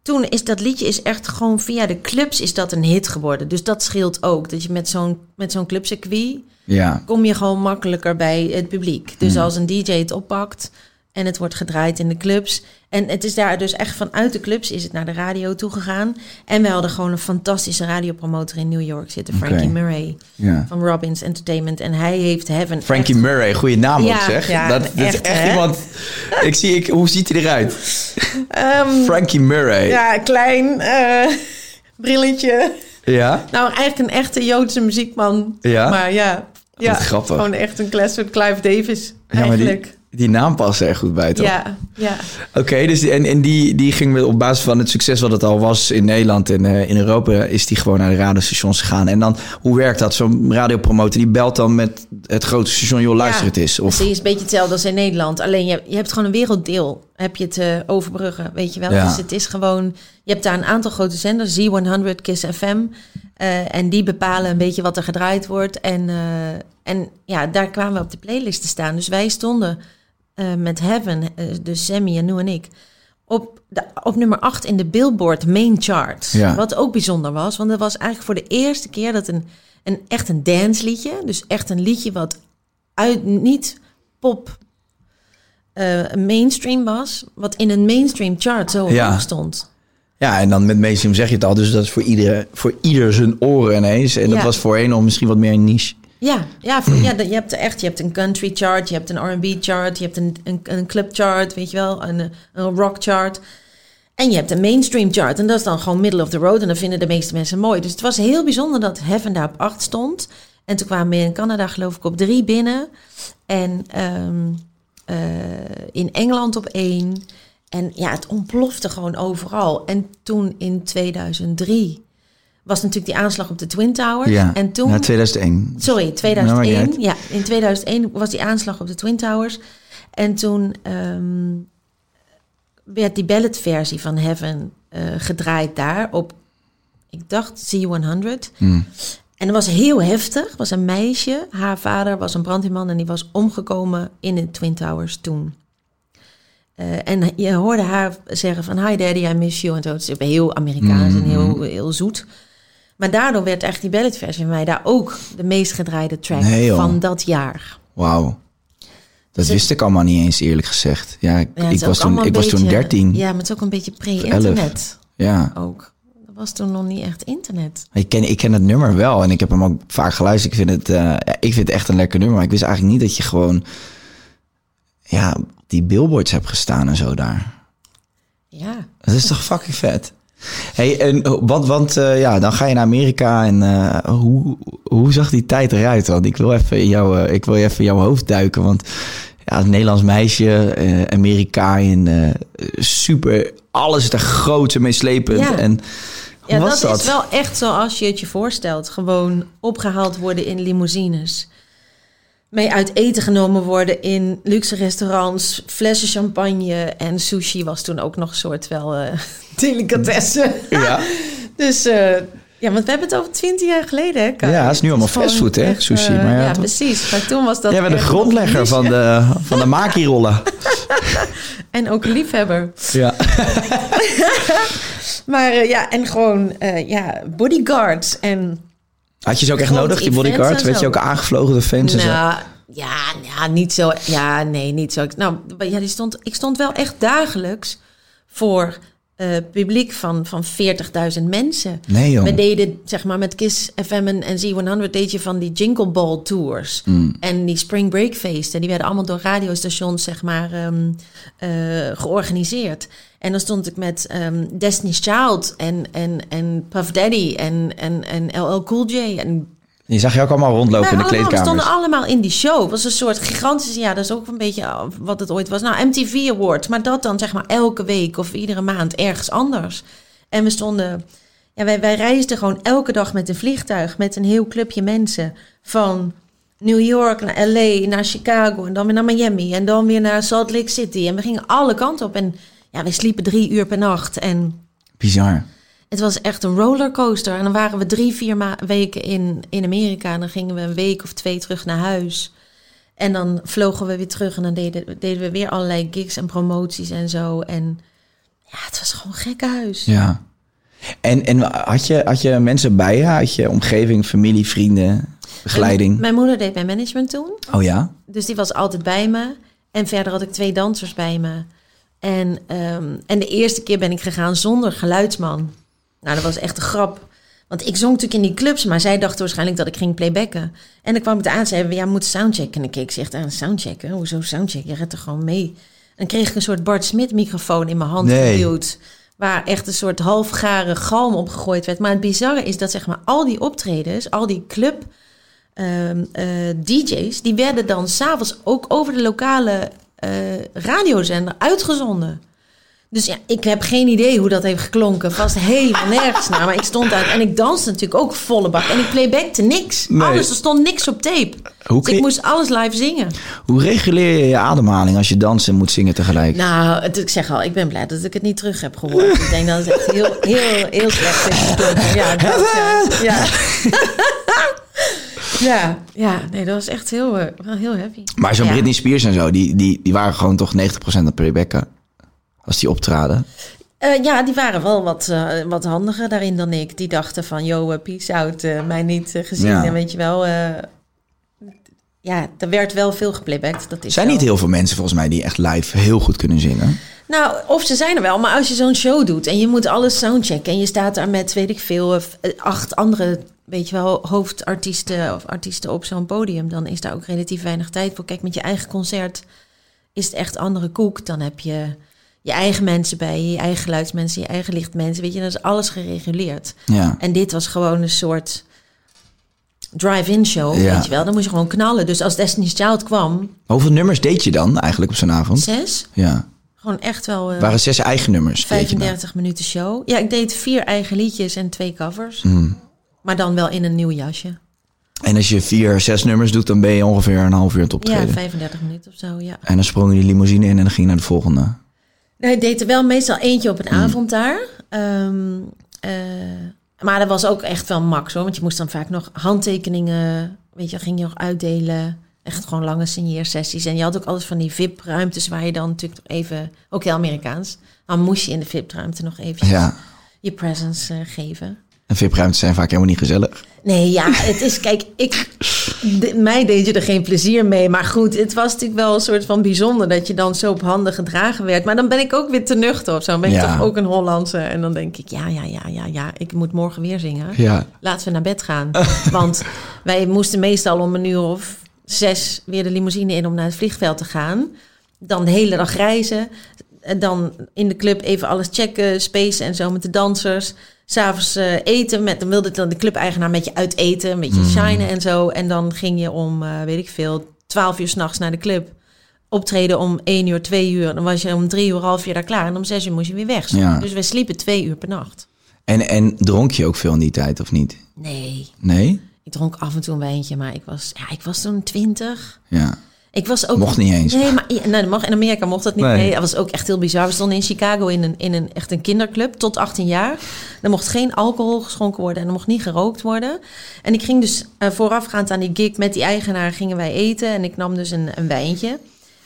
toen is dat liedje is echt gewoon via de clubs is dat een hit geworden. Dus dat scheelt ook. Dat je met zo'n met zo'n clubcircuit Ja. kom je gewoon makkelijker bij het publiek. Dus als een DJ het oppakt en het wordt gedraaid in de clubs. En het is daar dus echt vanuit de clubs is het naar de radio toegegaan. En we hadden gewoon een fantastische radiopromotor in New York zitten, Frankie. Murray ja. van Robbins Entertainment. En hij heeft Heaven. Frankie echt- Murray, goede naam ook Ja, zeg. ja, dat, dat is echt, hè? iemand... Ik zie, ik, hoe ziet hij eruit? Ehm, Frankie Murray. ja, klein, eh, brilletje. Ja? Nou, eigenlijk een echte Joodse muziekman. Ja? Maar ja, ja grappig. gewoon echt een classic Clive Davis Ja, maar die, naam past er goed bij, toch? Ja, ja. Oké, dus die- en, en die, die ging met- op basis van het succes wat het al was in Nederland en eh, in Europa, is die gewoon naar de radiostations gegaan. En dan, hoe werkt dat? Zo'n radiopromotor die belt dan met het grote station, joh, luister het is. Of, Het is een beetje hetzelfde als in Nederland. Alleen je, je hebt gewoon een werelddeel. Heb je het eh, overbruggen, weet je wel. Ja. Dus het is gewoon... Je hebt daar een aantal grote zenders. Z100, Kiss FM. eh, en die bepalen een beetje wat er gedraaid wordt. En, en ja, daar kwamen we op de playlist te staan. Dus wij stonden eh, met Heaven, eh, dus Sammy en Nu en ik... Op, de, op nummer 8 in de Billboard Main Chart. Ja. Wat ook bijzonder was. Want het was eigenlijk voor de eerste keer dat een, een echt een dansliedje... dus echt een liedje wat uit niet pop eh, mainstream was, wat in een mainstream chart zo Ja. stond. Ja, en dan met mainstream zeg je het al, dus dat is voor ieder, voor ieder zijn oren ineens. En dat was voorheen nog misschien wat meer een niche. Ja, ja, ja, je hebt echt, je hebt een country chart, je hebt een R&B chart, je hebt een, een, een club chart, weet je wel, een, een rock chart. En je hebt een mainstream chart en dat is dan gewoon middle of the road en dat vinden de meeste mensen mooi. Dus het was heel bijzonder dat Heaven daar op 8 stond. En toen kwamen we in Canada geloof ik op 3 binnen. En ehm, eh, in Engeland op 1. En ja, het ontplofte gewoon overal. En toen in 2003 was natuurlijk die aanslag op de Twin Towers. Ja, En toen... na 2001. Sorry, Nou, 2001. maakt niet ja, in 2001 was die aanslag op de Twin Towers. En toen ehm, werd die balletversie van Heaven eh, gedraaid daar op, ik dacht Z100. Hmm. En dat was heel heftig. Het was een meisje. Haar vader was een brandweerman en die was omgekomen in de Twin Towers toen. Eh, en je hoorde haar zeggen van... Hi daddy, I miss you. En zo. Het is heel Amerikaans en heel, heel zoet. Maar daardoor werd echt die balletversie van mij... daar ook de meest gedraaide track Nee, van dat jaar. Wauw. Dat Dus wist ik allemaal niet eens eerlijk gezegd. Ja, ik, Ja, was, toen, ik was toen beetje- 13. Ja, maar het is ook een beetje pre-internet Ja. ook. Dat was toen nog niet echt internet. Ik ken, ik ken het nummer wel en ik heb hem ook vaak geluisterd. Ik vind het, eh, ik vind het echt een lekker nummer. Maar ik wist eigenlijk niet dat je gewoon ja, die billboards hebt gestaan en zo daar. Ja. Dat is toch fucking vet. Hey, en wat, want eh, ja, dan ga je naar Amerika en eh, hoe, hoe zag die tijd eruit? Want ik wil even in jouw, eh, ik wil even in jouw hoofd duiken. Want ja, als Nederlands meisje, Amerikaan, super, alles te groot en meeslepend. Ja. En Ja, was dat, dat? is wel echt zoals je het je voorstelt. Gewoon opgehaald worden in limousines. Mee uit eten genomen worden in luxe restaurants. Flessen champagne en sushi was toen ook nog een soort wel eh delicatesse. Ja. Dus eh, ja, want we hebben het over twintig jaar geleden. Hè? Ja, het is nu allemaal fastfood, hè, sushi, eh, maar ja, ja, precies. Maar toen was dat. Jij bent de grondlegger van de, van de makierollen. En ook liefhebber. Ja. Maar ja, en gewoon ja, bodyguards en Had je ze ook echt nodig, die en Werd je ook aangevlogen door fans en zo? Nou, ja, ja, niet zo. Ja, nee, niet zo. Nou, ja, die stond, ik stond wel echt dagelijks voor eh, publiek van, van 40.000 mensen. Nee, joh. We deden, zeg maar, met Kiss FM en, en Z100 deed je van die Jingle Ball tours. Mm. En die Spring Break feesten. Die werden allemaal door radiostations, zeg maar, ehm, eh, georganiseerd. En dan stond ik met ehm, Destiny's Child en, en, en Puff Daddy en, en, en LL Cool J en Je zag je ook allemaal rondlopen in de allemaal, we kleedkamers. stonden allemaal in die show. Het was een soort gigantische... Ja, dat is ook een beetje uh, wat het ooit was. Nou, MTV Awards. Maar dat dan zeg maar elke week of iedere maand ergens anders. En we stonden... Ja, wij, wij reisden gewoon elke dag met een vliegtuig... met een heel clubje mensen. Van New York naar L.A., naar Chicago... en dan weer naar Miami... en dan weer naar Salt Lake City. En we gingen alle kanten op. En ja, we sliepen drie uur per nacht. En Bizar. het was echt een rollercoaster. En dan waren we drie, vier weken in, in Amerika. En dan gingen we een week of twee terug naar huis. En dan vlogen we weer terug en dan deden, deden we weer allerlei gigs en promoties en zo. En ja, het was gewoon gek huis. Ja. En, en had, je, had je mensen bij je? Had je omgeving, familie, vrienden, begeleiding? Mijn, mijn moeder deed mijn management toen. Oh ja? Dus die was altijd bij me. En verder had ik twee dansers bij me. En, ehm, en de eerste keer ben ik gegaan zonder geluidsman. Nou, dat was echt een grap. Want ik zong natuurlijk in die clubs, maar zij dachten waarschijnlijk dat ik ging playbacken. En dan kwam ik aan en zei, ja, we moeten soundchecken. En ik keek ze echt aan, soundchecken? Hoezo soundchecken? Je redt er gewoon mee. En dan kreeg ik een soort Bart Smit microfoon in mijn hand Nee. geduwd. Waar echt een soort halfgare galm op gegooid werd. Maar het bizarre is dat zeg maar al die optredens, al die club ehm, eh, DJ's, die werden dan s'avonds ook over de lokale radiozender uitgezonden. Dus ja, ik heb geen idee hoe dat heeft geklonken. Vast helemaal nergens naar. Maar ik stond uit en ik danste natuurlijk ook volle bak. En ik playbackte niks. Nee. Alles, er stond niks op tape. Hoe, Dus ik moest alles live zingen. hoe reguleer je je ademhaling als je dansen en moet zingen tegelijk? Nou, het, ik zeg al, ik ben blij dat ik het niet terug heb gehoord. ik denk dat het echt heel, heel, heel slecht is geklonken. Ja, dat, ja. Ja. ja, ja, nee, dat was echt heel, eh, wel heel heavy. maar zo'n ja. Britney Spears en zo, die, die, die waren gewoon toch 90% aan playbacken. Als die optraden. Eh, ja, die waren wel wat, eh, wat handiger daarin dan ik. Die dachten van, yo, peace out, mij niet gezien. Ja. En weet je wel, eh, ja, er werd wel veel geplaybacked. Dat Er is zijn wel. niet heel veel mensen volgens mij die echt live heel goed kunnen zingen. Nou, of ze zijn er wel, maar als je zo'n show doet en je moet alles soundchecken en je staat daar met, weet ik veel, acht andere, weet je wel, hoofdartiesten of artiesten op zo'n podium, dan is daar ook relatief weinig tijd voor. Kijk, met je eigen concert is het echt andere koek. Dan heb je je eigen mensen bij je, je eigen geluidsmensen, je eigen lichtmensen, weet je, dat is alles gereguleerd. Ja. En dit was gewoon een soort drive-in show, Ja. weet je wel. Dan moest je gewoon knallen. Dus als Destiny's Child kwam, hoeveel nummers deed je dan eigenlijk op zo'n avond? zes, Ja. gewoon echt wel... Het waren zes eigen nummers. deed je dan. 35 minuten show. Ja, ik deed vier eigen liedjes en twee covers. Hmm. Maar dan wel in een nieuw jasje. En als je vier, zes nummers doet, dan ben je ongeveer een half uur het Ja, optreden. 35 minuten of zo, ja. en dan sprong je die limousine in en dan ging je naar de volgende. Nou, ik deed er wel meestal eentje op een Hmm. avond daar. Ehm, eh, maar dat was ook echt wel max hoor. Want je moest dan vaak nog handtekeningen, weet je, ging je nog uitdelen. Echt gewoon lange signeersessies. En je had ook alles van die VIP-ruimtes waar je dan natuurlijk nog even, ook heel Amerikaans. Dan moest je in de VIP-ruimte nog even Ja. je presence eh, geven. En VIP-ruimtes zijn vaak helemaal niet gezellig. Nee, ja, het is, kijk, ik, de- mij deed je er geen plezier mee. Maar goed, het was natuurlijk wel een soort van bijzonder dat je dan zo op handen gedragen werd. Maar dan ben ik ook weer te nuchter of zo. Dan ben ik Ja. toch ook een Hollandse. En dan denk ik, ja, ja, ja, ja, ja, ik moet morgen weer zingen. Ja. Laten we naar bed gaan. Want wij moesten meestal om een uur of zes weer de limousine in om naar het vliegveld te gaan. Dan de hele dag reizen. En dan in de club even alles checken, spacen en zo met de dansers. S'avonds eh eten. Met, dan wilde dan de clubeigenaar met je uit eten. Een beetje shinen en zo. En dan ging je om, eh, weet ik veel, twaalf uur s'nachts naar de club. Optreden om één uur, twee uur. Dan was je om drie uur, half uur daar klaar. En om zes uur moest je weer weg. Ja. Dus we sliepen twee uur per nacht. En, en dronk je ook veel in die tijd, of niet? Nee, Nee? Ik dronk af en toe een wijntje, maar ik was, ja, ik was toen twintig. Ja. Ik was ook... Mocht niet eens. Nee, maar nee, dat mag, in Amerika mocht dat niet. Nee. Nee. dat was ook echt heel bizar. We stonden in Chicago in een, in een echt een kinderclub tot 18 jaar. Er mocht geen alcohol geschonken worden en er mocht niet gerookt worden. En ik ging dus eh, voorafgaand aan die gig met die eigenaar gingen wij eten. En ik nam dus een, een wijntje.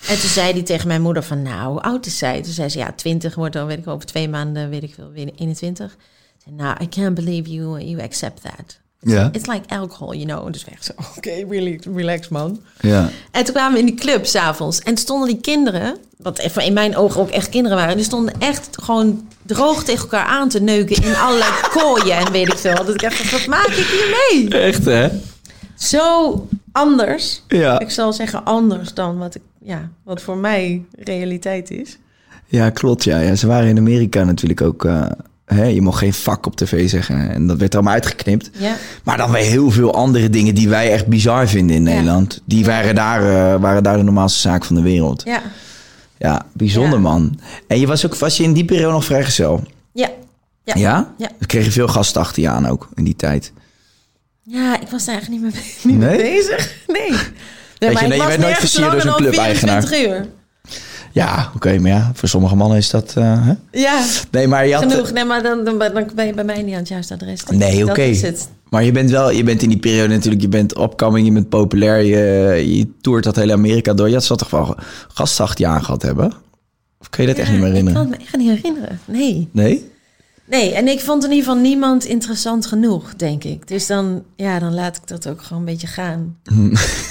En toen zei hij tegen mijn moeder van, nou, hoe oud is zij? Toen zei ze, ja, 20 wordt dan, weet ik over twee maanden, weet ik veel, weer 21. Ik zei, nou, I can't believe you, you accept that. It's like alcohol, you know. Dus weg zo, oké, really, relax man. Ja. En toen kwamen we in die club s'avonds. En stonden die kinderen, wat even in mijn ogen ook echt kinderen waren... die stonden echt gewoon droog tegen elkaar aan te neuken... in allerlei kooien en weet ik veel. Dat ik echt dacht, wat maak ik hier mee? Echt, hè? Zo anders. Ja. Ik zal zeggen anders dan wat, ik, ja, wat voor mij realiteit is. Ja, klopt. Ja. ja. Ze waren in Amerika natuurlijk ook... eh, je mocht geen vak op tv zeggen. En dat werd allemaal uitgeknipt. Ja. Maar dan weer heel veel andere dingen die wij echt bizar vinden in Ja. Nederland. Die waren daar, eh, waren daar de normaalste zaak van de wereld. Ja, Ja. bijzonder man. En je was ook was je in die periode nog vrijgezel? Ja. Ja. Ja? Ja. Kreeg je veel gasten achter je aan ook in die tijd. Ja, ik was daar eigenlijk niet mee, niet mee Nee? bezig. Nee. Nee, je, maar ik nee, je was werd nooit versierd door zo'n clubeigenaar. 24 uur. Ja, oké, maar ja, voor sommige mannen is dat... eh, hè? Ja, Nee, maar je had... genoeg. Nee, maar dan, dan, dan ben je bij mij niet aan het juiste adres. Nee, oké. Maar je bent wel, je bent in die periode natuurlijk, je bent opkoming, je bent populair, je, je toert dat hele Amerika door. Je had zal toch wel gast acht jaar gehad hebben? Of kun je dat echt niet meer Ik herinneren? kan het me echt niet herinneren. Nee. Nee? Nee, en ik vond in ieder geval niemand interessant genoeg, denk ik. Dus dan, ja, dan laat ik dat ook gewoon een beetje gaan.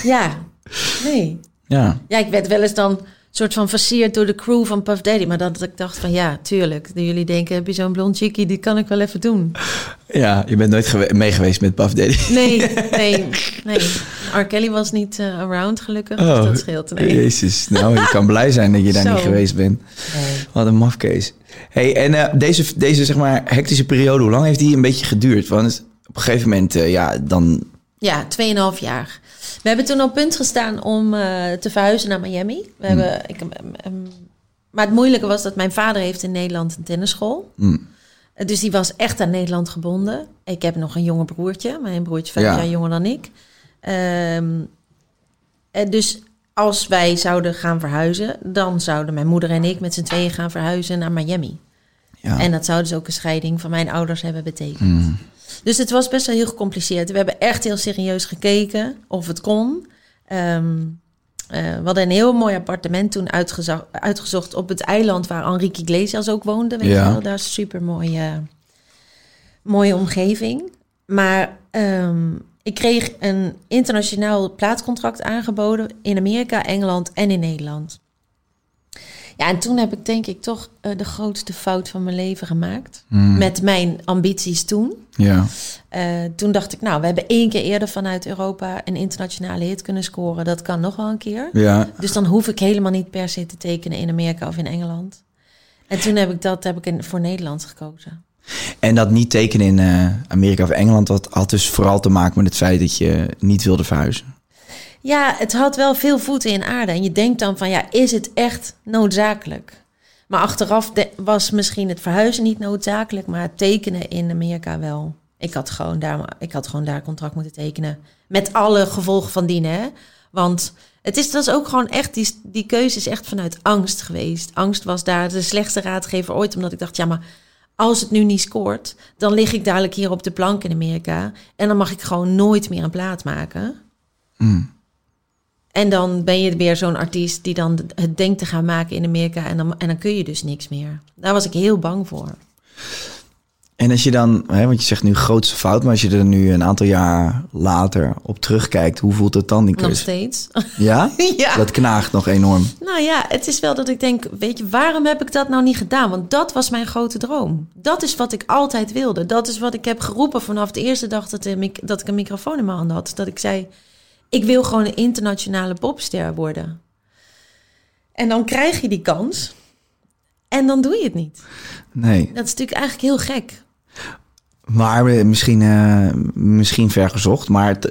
ja, nee. Ja. Ja, ik werd wel eens dan soort van versierd door de crew van Puff Daddy. Maar dat ik dacht van, ja, tuurlijk. Jullie denken, heb je zo'n blond chickie, die kan ik wel even doen. Ja, je bent nooit gewe- mee geweest met Puff Daddy. Nee, nee, nee. R. Kelly was niet eh, around, gelukkig. dus dat scheelt. Nee. Oh, Jezus, nou, je kan blij zijn dat je daar niet geweest bent. Nee. Wat een mafkees. Hey, en eh, deze, deze zeg maar hectische periode, hoe lang heeft die een beetje geduurd? Want op een gegeven moment, eh, ja, dan... Ja, 2,5 jaar. We hebben toen op punt gestaan om eh, te verhuizen naar Miami. We hebben, ik, em, em, maar het moeilijke was dat mijn vader heeft in Nederland een tennischool. Mm. Dus die was echt aan Nederland gebonden. Ik heb nog een jonger broertje. Mijn broertje vijf Ja. jaar jonger dan ik. Ehm, eh, dus als wij zouden gaan verhuizen... dan zouden mijn moeder en ik met z'n tweeën gaan verhuizen naar Miami. Ja. En dat zou dus ook een scheiding van mijn ouders hebben betekend. Dus het was best wel heel gecompliceerd. We hebben echt heel serieus gekeken of het kon. Ehm, eh, we hadden een heel mooi appartement toen uitgezocht op het eiland waar Enrique Iglesias ook woonde. Weet Ja. je wel? Daar is een super mooie, mooie omgeving. Maar ehm, ik kreeg een internationaal plaatscontract aangeboden in Amerika, Engeland en in Nederland. Ja, en toen heb ik denk ik toch eh, de grootste fout van mijn leven gemaakt. Met mijn ambities toen. Ja. Eh, toen dacht ik, nou, we hebben één keer eerder vanuit Europa een internationale hit kunnen scoren. Dat kan nog wel een keer. Ja. Dus dan hoef ik helemaal niet per se te tekenen in Amerika of in Engeland. En toen heb ik dat heb ik in, voor Nederland gekozen. En dat niet tekenen in eh, Amerika of Engeland, dat had dus vooral te maken met het feit dat je niet wilde verhuizen. Ja, het had wel veel voeten in aarde. En je denkt dan van, ja, is het echt noodzakelijk? Maar achteraf was misschien het verhuizen niet noodzakelijk, maar het tekenen in Amerika wel. Ik had gewoon daar, ik had gewoon daar contract moeten tekenen. Met alle gevolgen van dien, hè? Want het is, dat is ook gewoon echt, die, die keuze is echt vanuit angst geweest. Angst was daar de slechtste raadgever ooit, omdat ik dacht, ja, maar als het nu niet scoort, dan lig ik dadelijk hier op de plank in Amerika. En dan mag ik gewoon nooit meer een plaat maken. En dan ben je weer zo'n artiest die dan het denkt te gaan maken in Amerika. En dan, en dan kun je dus niks meer. Daar was ik heel bang voor. En als je dan, hè, want je zegt nu grootste fout, maar als je er nu een aantal jaar later op terugkijkt, hoe voelt het dan die Nog steeds. Ja? Ja. Dat knaagt nog enorm. Nou ja, het is wel dat ik denk, weet je, waarom heb ik dat nou niet gedaan? Want dat was mijn grote droom. Dat is wat ik altijd wilde. Dat is wat ik heb geroepen vanaf de eerste dag dat, mic- dat ik een microfoon in mijn hand had. Dat ik zei, ik wil gewoon een internationale popster worden. En dan krijg je die kans. En dan doe je het niet. Nee. Dat is natuurlijk eigenlijk heel gek. Maar eh, misschien, eh, misschien ver gezocht. Maar het,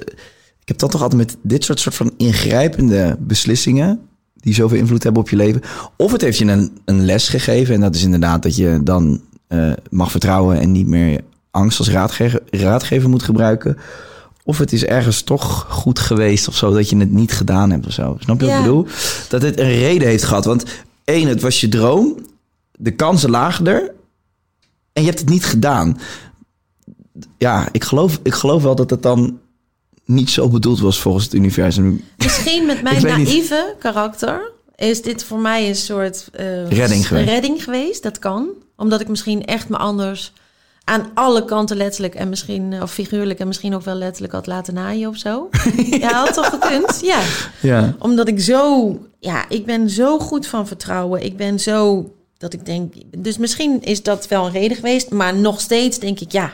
ik heb dan toch altijd met dit soort, soort van ingrijpende beslissingen... die zoveel invloed hebben op je leven. Of het heeft je een, een les gegeven. En dat is inderdaad dat je dan eh, mag vertrouwen... en niet meer angst als raadgever, raadgever moet gebruiken. Of het is ergens toch goed geweest of zo... dat je het niet gedaan hebt of zo. Snap je wat ik bedoel? Dat het een reden heeft gehad. Want één, het was je droom. De kansen lagen er. En je hebt het niet gedaan ja, ik geloof, ik geloof wel dat het dan niet zo bedoeld was volgens het universum. Misschien met mijn niet. naïeve karakter is dit voor mij een soort eh, Redding geweest. redding geweest. Dat kan. Omdat ik misschien echt me anders aan alle kanten letterlijk en misschien, of figuurlijk en misschien ook wel letterlijk had laten naaien of zo. ja, had toch gekund? Ja. Ja. Omdat ik zo, ja, ik ben zo goed van vertrouwen. Ik ben zo, dat ik denk, dus misschien is dat wel een reden geweest. Maar nog steeds denk ik, ja,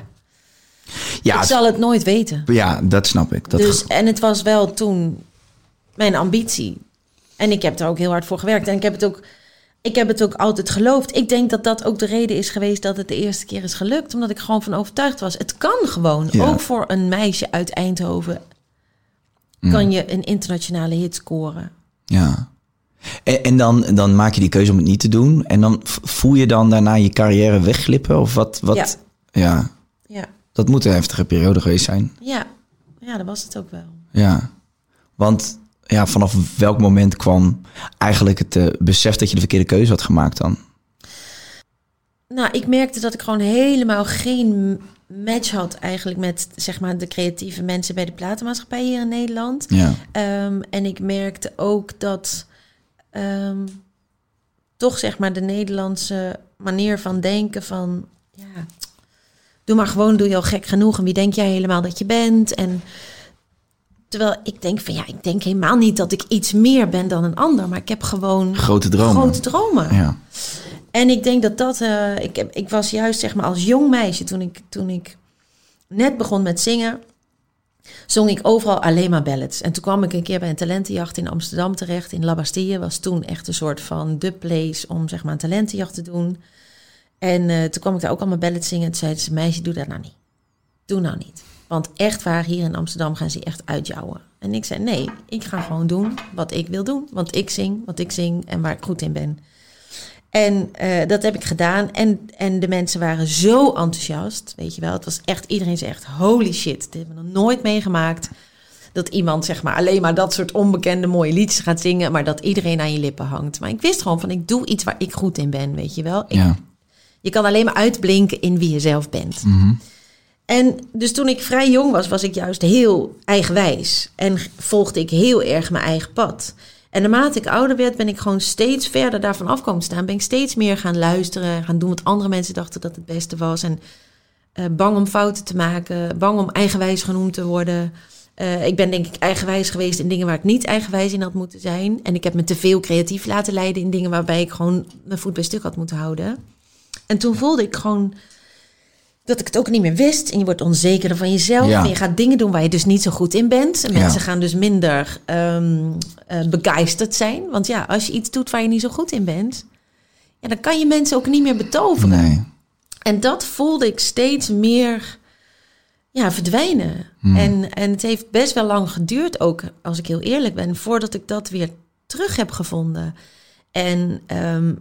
Ja, ik zal het nooit weten. ja, dat snap ik. Dat dus, en het was wel toen mijn ambitie. En ik heb er ook heel hard voor gewerkt. En ik heb het ook, ik heb het ook altijd geloofd. Ik denk dat dat ook de reden is geweest dat het de eerste keer is gelukt. Omdat ik gewoon van overtuigd was. Het kan gewoon. Ja. Ook voor een meisje uit Eindhoven Mm. kan je een internationale hit scoren. ja. En, en dan, dan maak je die keuze om het niet te doen. En dan voel je dan daarna je carrière wegglippen? Of wat? wat Ja. ja. Ja, Dat moet een heftige periode geweest zijn. ja. ja dat was het ook wel. Ja. Want ja, vanaf welk moment kwam eigenlijk het eh, besef dat je de verkeerde keuze had gemaakt dan? Nou, ik merkte dat ik gewoon helemaal geen match had eigenlijk met zeg maar, de creatieve mensen bij de platenmaatschappij hier in Nederland. Ja. Ehm, en ik merkte ook dat ehm, toch zeg maar de Nederlandse manier van denken van ja, doe maar gewoon, doe je al gek genoeg en wie denk jij helemaal dat je bent? En terwijl ik denk van ja, ik denk helemaal niet dat ik iets meer ben dan een ander, maar ik heb gewoon Grote dromen. grote dromen. Ja. En ik denk dat dat. eh, ik, heb, ik was juist zeg maar als jong meisje toen ik, toen ik net begon met zingen. Zong ik overal alleen maar ballads. En toen kwam ik een keer bij een talentenjacht in Amsterdam terecht. In La Bastille was toen echt een soort van de place om zeg maar een talentenjacht te doen. En eh, toen kwam ik daar ook allemaal ballads zingen. En toen zeiden ze, meisje, doe dat nou niet. Doe nou niet. Want echt waar, hier in Amsterdam gaan ze echt uitjouwen. En ik zei, nee, ik ga gewoon doen wat ik wil doen. Want ik zing wat ik zing en waar ik goed in ben. En eh, dat heb ik gedaan. En, en de mensen waren zo enthousiast. Weet je wel, het was echt, iedereen zei echt, holy shit. Dit hebben we nog nooit meegemaakt. Dat iemand zeg maar alleen maar dat soort onbekende mooie liedjes gaat zingen. Maar dat iedereen aan je lippen hangt. Maar ik wist gewoon van, ik doe iets waar ik goed in ben, weet je wel. Ik, Ja. je kan alleen maar uitblinken in wie je zelf bent. En dus toen ik vrij jong was, was ik juist heel eigenwijs. En volgde ik heel erg mijn eigen pad. En naarmate ik ouder werd, ben ik gewoon steeds verder daarvan af komen staan. Ben ik steeds meer gaan luisteren, gaan doen wat andere mensen dachten dat het beste was. En eh, bang om fouten te maken, bang om eigenwijs genoemd te worden. Eh, ik ben denk ik eigenwijs geweest in dingen waar ik niet eigenwijs in had moeten zijn. En ik heb me te veel creatief laten leiden in dingen waarbij ik gewoon mijn voet bij stuk had moeten houden. En toen voelde ik gewoon dat ik het ook niet meer wist. En je wordt onzekerder van jezelf. Ja. En je gaat dingen doen waar je dus niet zo goed in bent. En Ja. mensen gaan dus minder eh, begeisterd zijn. Want ja, als je iets doet waar je niet zo goed in bent... Ja, dan kan je mensen ook niet meer betoveren. Nee. En dat voelde ik steeds meer ja, verdwijnen. Hmm. En, en het heeft best wel lang geduurd, ook als ik heel eerlijk ben, voordat ik dat weer terug heb gevonden. En ehm,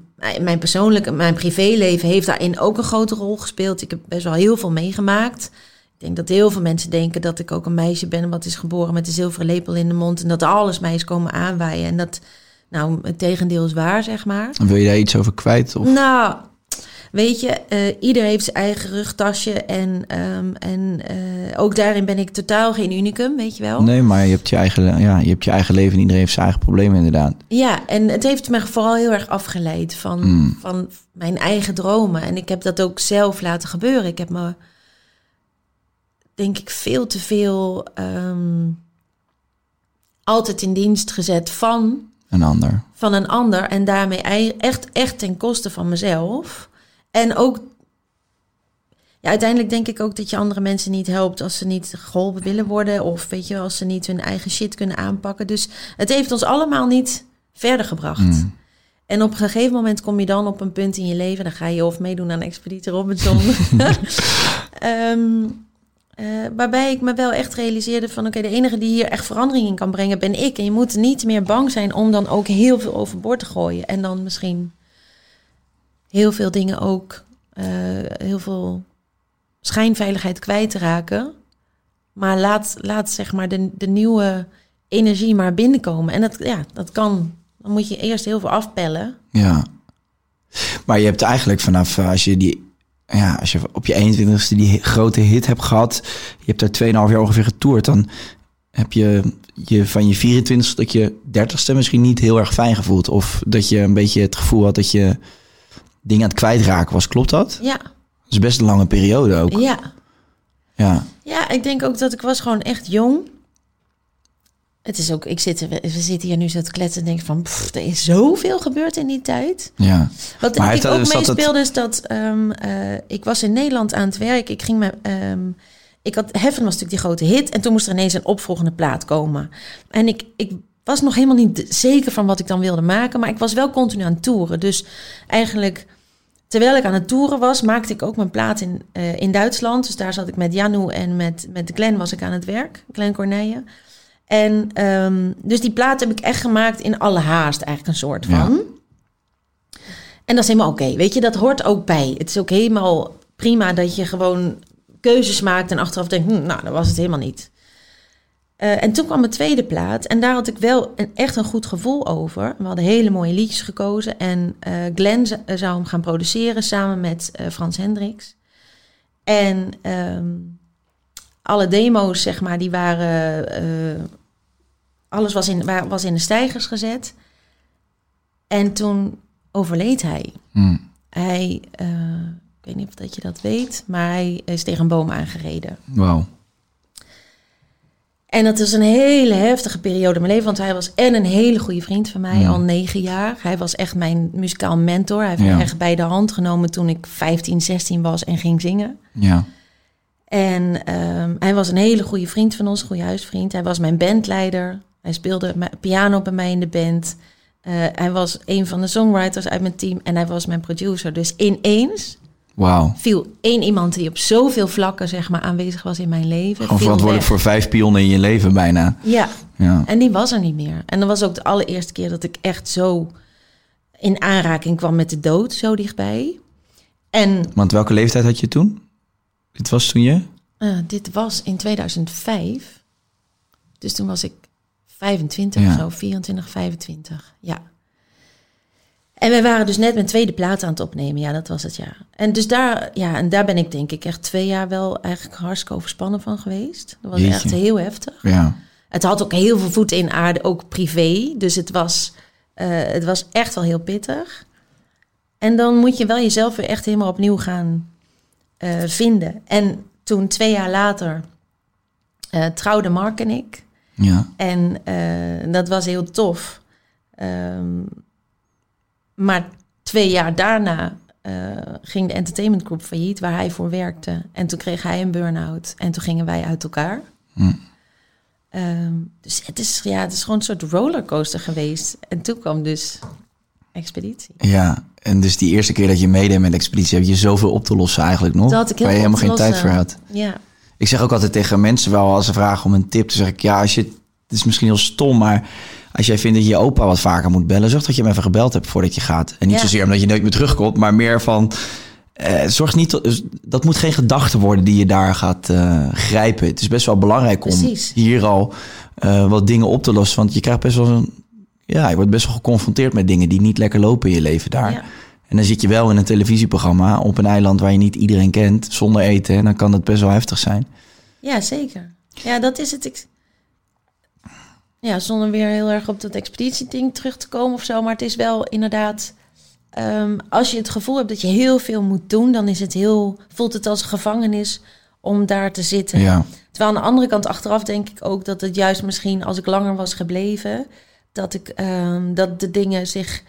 mijn- persoonlijke, mijn privéleven heeft daarin ook een grote rol gespeeld. Ik heb best wel heel veel meegemaakt. Ik denk dat heel veel mensen denken dat ik ook een meisje ben wat is geboren met een zilveren lepel in de mond. En dat alles mij is komen aanwaaien. En dat, nou, het tegendeel is waar, zeg maar. Wil je daar iets over kwijt? Of? Nou, weet je, eh, ieder heeft zijn eigen rugtasje. En, ehm, en eh, ook daarin ben ik totaal geen unicum, weet je wel. Nee, maar je hebt je eigen, ja, je hebt je eigen leven en iedereen heeft zijn eigen problemen inderdaad. Ja, en het heeft me vooral heel erg afgeleid van, Hmm. van mijn eigen dromen. En ik heb dat ook zelf laten gebeuren. Ik heb me, denk ik, veel te veel ehm, altijd in dienst gezet van Een ander. van een ander en daarmee echt, echt ten koste van mezelf. En ook, ja, uiteindelijk denk ik ook dat je andere mensen niet helpt als ze niet geholpen willen worden of weet je, als ze niet hun eigen shit kunnen aanpakken. Dus het heeft ons allemaal niet verder gebracht. En op een gegeven moment kom je dan op een punt in je leven, dan ga je of meedoen aan Expeditie Robinson. Ehm, eh, waarbij ik me wel echt realiseerde van oké, de enige die hier echt verandering in kan brengen ben ik. En je moet niet meer bang zijn om dan ook heel veel overboord te gooien. En dan misschien heel veel dingen ook, eh, heel veel schijnveiligheid kwijt raken. Maar laat, laat zeg maar de, de nieuwe energie maar binnenkomen. En dat, ja, dat kan. Dan moet je eerst heel veel afpellen. Ja. Maar je hebt eigenlijk vanaf eh, als je die ja, als je op je 21ste die grote hit hebt gehad, je hebt daar 2,5 jaar ongeveer getoerd, dan heb je, je van je 24ste tot je 30ste misschien niet heel erg fijn gevoeld. Of dat je een beetje het gevoel had dat je dingen aan het kwijtraken was. Klopt dat? Ja, Dat is best een lange periode ook. ja. Ja. Ja, ik denk ook dat ik was gewoon echt jong. Het is ook, ik zit, we zitten hier nu zo te kletsen en denk van, pff, er is zoveel gebeurd in die tijd. ja. Wat Maar ik ook het- meespeelde is dat ehm, eh, ik was in Nederland aan het werk. Ik ging met, ehm, ik had Heaven was natuurlijk die grote hit en toen moest er ineens een opvolgende plaat komen. En ik, ik was nog helemaal niet zeker van wat ik dan wilde maken, maar ik was wel continu aan het toeren. Dus eigenlijk terwijl ik aan het toeren was, maakte ik ook mijn plaat in, eh, in Duitsland. Dus daar zat ik met Janu en met, met Glenn was ik aan het werk, Glenn Corneille. En ehm, dus die plaat heb ik echt gemaakt in alle haast, eigenlijk een soort Ja. van. En dat is helemaal oké, weet je, dat hoort ook bij. Het is ook helemaal prima dat je gewoon keuzes maakt en achteraf denkt, hm, nou, dat was het helemaal niet. Eh, en toen kwam mijn tweede plaat en daar had ik wel een, echt een goed gevoel over. We hadden hele mooie liedjes gekozen en eh Glenn z- zou hem gaan produceren samen met eh, Frans Hendricks. En ehm, alle demo's, zeg maar, die waren. eh, alles was in, wa- was in de stijgers gezet. En toen overleed hij. Hmm. Hij, eh, ik weet niet of dat je dat weet, maar hij is tegen een boom aangereden. Wauw. En dat is een hele heftige periode in mijn leven, want hij was en een hele goede vriend van mij, Ja. al negen jaar. Hij was echt mijn muzikaal mentor. Hij heeft Ja. me echt bij de hand genomen toen ik 15, 16 was en ging zingen. Ja. En ehm, hij was een hele goede vriend van ons, goede huisvriend. Hij was mijn bandleider. Hij speelde piano bij mij in de band. Eh, hij was een van de songwriters uit mijn team en hij was mijn producer. Dus ineens Wauw. viel één iemand die op zoveel vlakken zeg maar, aanwezig was in mijn leven. Gewoon verantwoordelijk weg. voor vijf pionnen in je leven bijna. Ja, Ja. en die was er niet meer. En dat was ook de allereerste keer dat ik echt zo in aanraking kwam met de dood, zo dichtbij. En Want welke leeftijd had je toen? Dit was toen je? eh, dit was in 2005. Dus toen was ik 25 Ja. of zo, 24, 25. Ja. En we waren dus net mijn tweede plaat aan het opnemen. Ja, dat was het jaar. En dus daar, ja, en daar ben ik denk ik echt twee jaar wel eigenlijk hartstikke overspannen van geweest. Dat was Jeetje. echt heel heftig. Ja. Het had ook heel veel voeten in aarde, ook privé. Dus het was, eh, het was echt wel heel pittig. En dan moet je wel jezelf weer echt helemaal opnieuw gaan eh, vinden. En toen, twee jaar later, eh trouwden Mark en ik. Ja. En dat was heel tof. Ehm, maar twee jaar daarna eh, ging de entertainment group failliet, waar hij voor werkte. En toen kreeg hij een burn-out. En toen gingen wij uit elkaar. Hm. Ehm, dus het is, ja, het is gewoon een soort rollercoaster geweest. En toen kwam dus Expeditie. Ja. En dus die eerste keer dat je meedeed met expeditie... heb je zoveel op te lossen eigenlijk nog. Dat ik waar je helemaal geen tijd voor had. Ja, Ik zeg ook altijd tegen mensen wel als ze vragen om een tip... dan zeg ik, ja, als je... Het is misschien heel stom, maar... Als jij vindt dat je je opa wat vaker moet bellen... zorg dat je hem even gebeld hebt voordat je gaat. En niet Ja. zozeer omdat je nooit meer terugkomt... maar meer van... eh, zorg niet... tot- dat moet geen gedachte worden die je daar gaat eh, grijpen. Het is best wel belangrijk om Precies. hier al eh, wat dingen op te lossen. Want je krijgt best wel een... Ja, je wordt best wel geconfronteerd met dingen die niet lekker lopen in je leven daar. Ja. En dan zit je wel in een televisieprogramma op een eiland waar je niet iedereen kent, zonder eten. En dan kan het best wel heftig zijn. ja zeker. Ja, dat is het. Ik... Ja, zonder weer heel erg op dat expeditieding terug te komen of zo. Maar het is wel inderdaad... ehm, als je het gevoel hebt dat je heel veel moet doen... dan is het heel, voelt het als een gevangenis om daar te zitten. Ja, Terwijl aan de andere kant achteraf denk ik ook dat het juist misschien als ik langer was gebleven, dat ik ehm, dat de dingen zich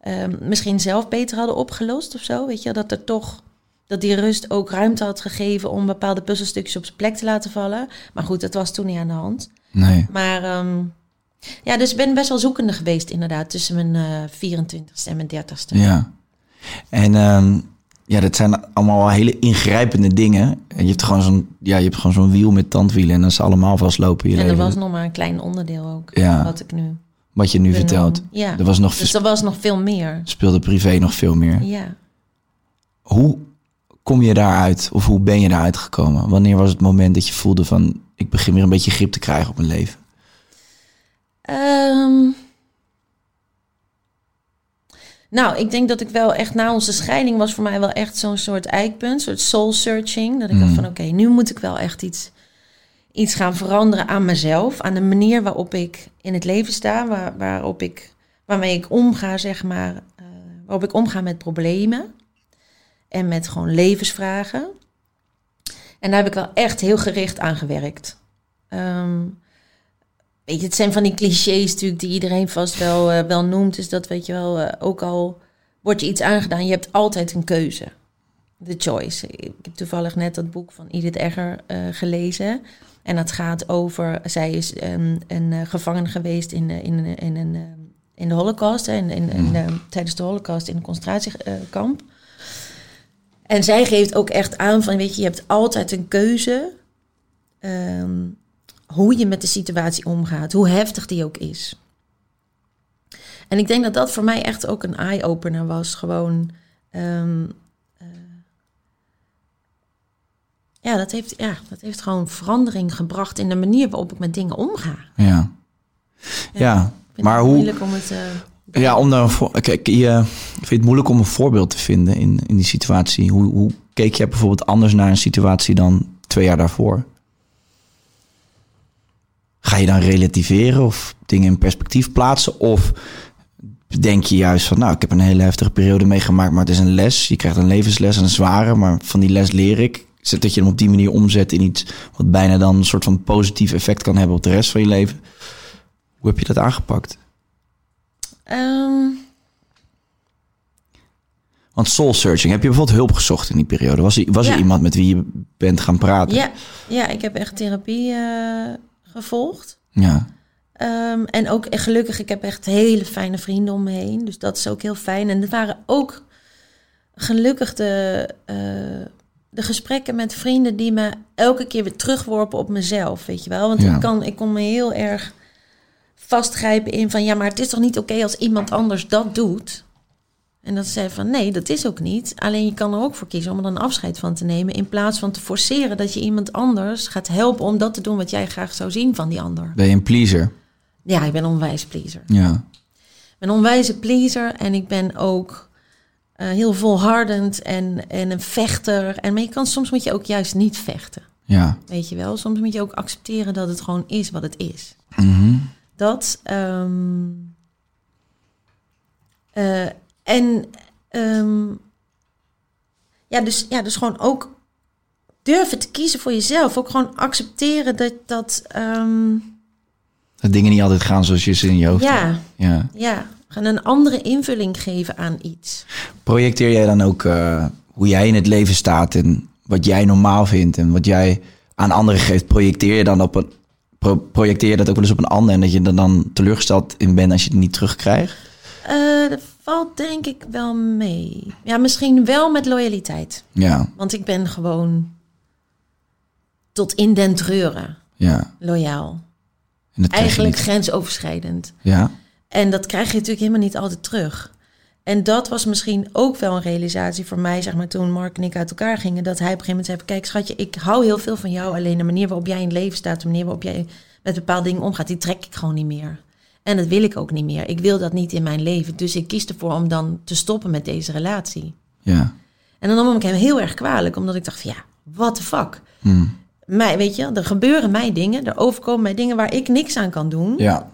ehm, misschien zelf beter hadden opgelost of zo. Weet je, dat er toch dat die rust ook ruimte had gegeven om bepaalde puzzelstukjes op zijn plek te laten vallen. Maar goed, dat was toen niet aan de hand. Nee. Maar ehm, ja, dus ik ben best wel zoekende geweest inderdaad tussen mijn eh 24ste en mijn 30ste. Ja. En ehm, ja, dat zijn allemaal wel hele ingrijpende dingen. En je hebt gewoon zo'n ja, je hebt gewoon zo'n wiel met tandwielen en dan ze allemaal vastlopen in je En dat leven. was nog maar een klein onderdeel ook, Ja. wat ik nu Wat je nu benoem. vertelt. Ja, Er was nog dus er was nog veel meer. speelde privé nog veel meer. Ja. Hoe kom je daaruit? Of hoe ben je daaruit gekomen? Wanneer was het moment dat je voelde van ik begin weer een beetje grip te krijgen op mijn leven? Ehm, nou, ik denk dat ik wel echt na onze scheiding was voor mij wel echt zo'n soort eikpunt, een soort soul searching. Dat ik dacht Mm. van oké, nu moet ik wel echt iets, iets gaan veranderen aan mezelf, aan de manier waarop ik in het leven sta, waar, waarop ik, waarmee ik omga, zeg maar, eh, waarop ik omga met problemen en met gewoon levensvragen. En daar heb ik wel echt heel gericht aan gewerkt. Ehm, Weet je, het zijn van die clichés natuurlijk die iedereen vast wel, eh, wel noemt. Dus dat weet je wel, eh, ook al wordt je iets aangedaan, je hebt altijd een keuze. The choice. Ik heb toevallig net dat boek van Edith Egger eh, gelezen. En dat gaat over, zij is een gevangene geweest in, in, in, in, eh, in de holocaust. hè, In, in, in, tijdens de holocaust in een concentratiekamp. En zij geeft ook echt aan van, weet je, je hebt altijd een keuze. ehm, hoe je met de situatie omgaat, hoe heftig die ook is. En ik denk dat dat voor mij echt ook een eye-opener was. Gewoon, ehm, eh, ja, dat heeft, ja, dat heeft gewoon verandering gebracht in de manier waarop ik met dingen omga. Ja. Ja, maar hoe... het. eh, Ja, om voor, kijk, je, ik vind het moeilijk om een voorbeeld te vinden in, in die situatie. Hoe, hoe keek je bijvoorbeeld anders naar een situatie dan twee jaar daarvoor? Ga je dan relativeren of dingen in perspectief plaatsen? Of denk je juist van, nou, ik heb een hele heftige periode meegemaakt, maar het is een les. Je krijgt een levensles, een zware, maar van die les leer ik. Dat je hem op die manier omzet in iets wat bijna dan een soort van positief effect kan hebben op de rest van je leven. Hoe heb je dat aangepakt? Ehm, Want soul searching, heb je bijvoorbeeld hulp gezocht in die periode? Was er, was er iemand met wie je bent gaan praten? ja, ja, ik heb echt therapie eh, gevolgd. Ja. Ehm, en ook echt gelukkig, ik heb echt hele fijne vrienden om me heen. Dus dat is ook heel fijn. En het waren ook gelukkig de, eh, de gesprekken met vrienden die me elke keer weer terugworpen op mezelf, weet je wel. Want Ja. ik, kan, ik kon me heel erg vastgrijpen in van... ja, maar het is toch niet oké als iemand anders dat doet? En dat zei van nee, dat is ook niet. Alleen je kan er ook voor kiezen om er dan afscheid van te nemen... in plaats van te forceren dat je iemand anders gaat helpen... om dat te doen wat jij graag zou zien van die ander. Ben je een pleaser? Ja, ik ben een onwijs pleaser. Ja. Ik ben een onwijze pleaser en ik ben ook eh, heel volhardend en, en een vechter. En maar je kan, soms moet je ook juist niet vechten, Ja. weet je wel. Soms moet je ook accepteren dat het gewoon is wat het is. Mhm. Dat. ehm, eh, en ehm, ja, dus, ja, dus gewoon ook durven te kiezen voor jezelf. Ook gewoon accepteren dat dat... ehm, Dat dingen niet altijd gaan zoals je ze in je hoofd hebt. ja, Ja. ja, gaan een andere invulling geven aan iets. Projecteer jij dan ook eh, hoe jij in het leven staat en wat jij normaal vindt en wat jij aan anderen geeft? Projecteer je dan op een pro- projecteer je dat ook wel eens op een ander en dat je er dan teleurgesteld in bent als je het niet terugkrijgt? Eh, dat valt denk ik wel mee. Ja, misschien wel met loyaliteit. Ja, Want ik ben gewoon tot in den treuren ja. loyaal. Eigenlijk grensoverschrijdend. Ja, En dat krijg je natuurlijk helemaal niet altijd terug. En dat was misschien ook wel een realisatie voor mij, zeg maar, toen Mark en ik uit elkaar gingen. Dat hij op een gegeven moment zei: Kijk, schatje, ik hou heel veel van jou. Alleen de manier waarop jij in het leven staat, de manier waarop jij met bepaalde dingen omgaat, die trek ik gewoon niet meer. En dat wil ik ook niet meer. Ik wil dat niet in mijn leven. Dus ik kies ervoor om dan te stoppen met deze relatie. ja. En dan nam ik hem heel erg kwalijk, omdat ik dacht: van, Ja, what the fuck? Hmm. Mij, weet je, er gebeuren mij dingen, er overkomen mij dingen waar ik niks aan kan doen. Ja,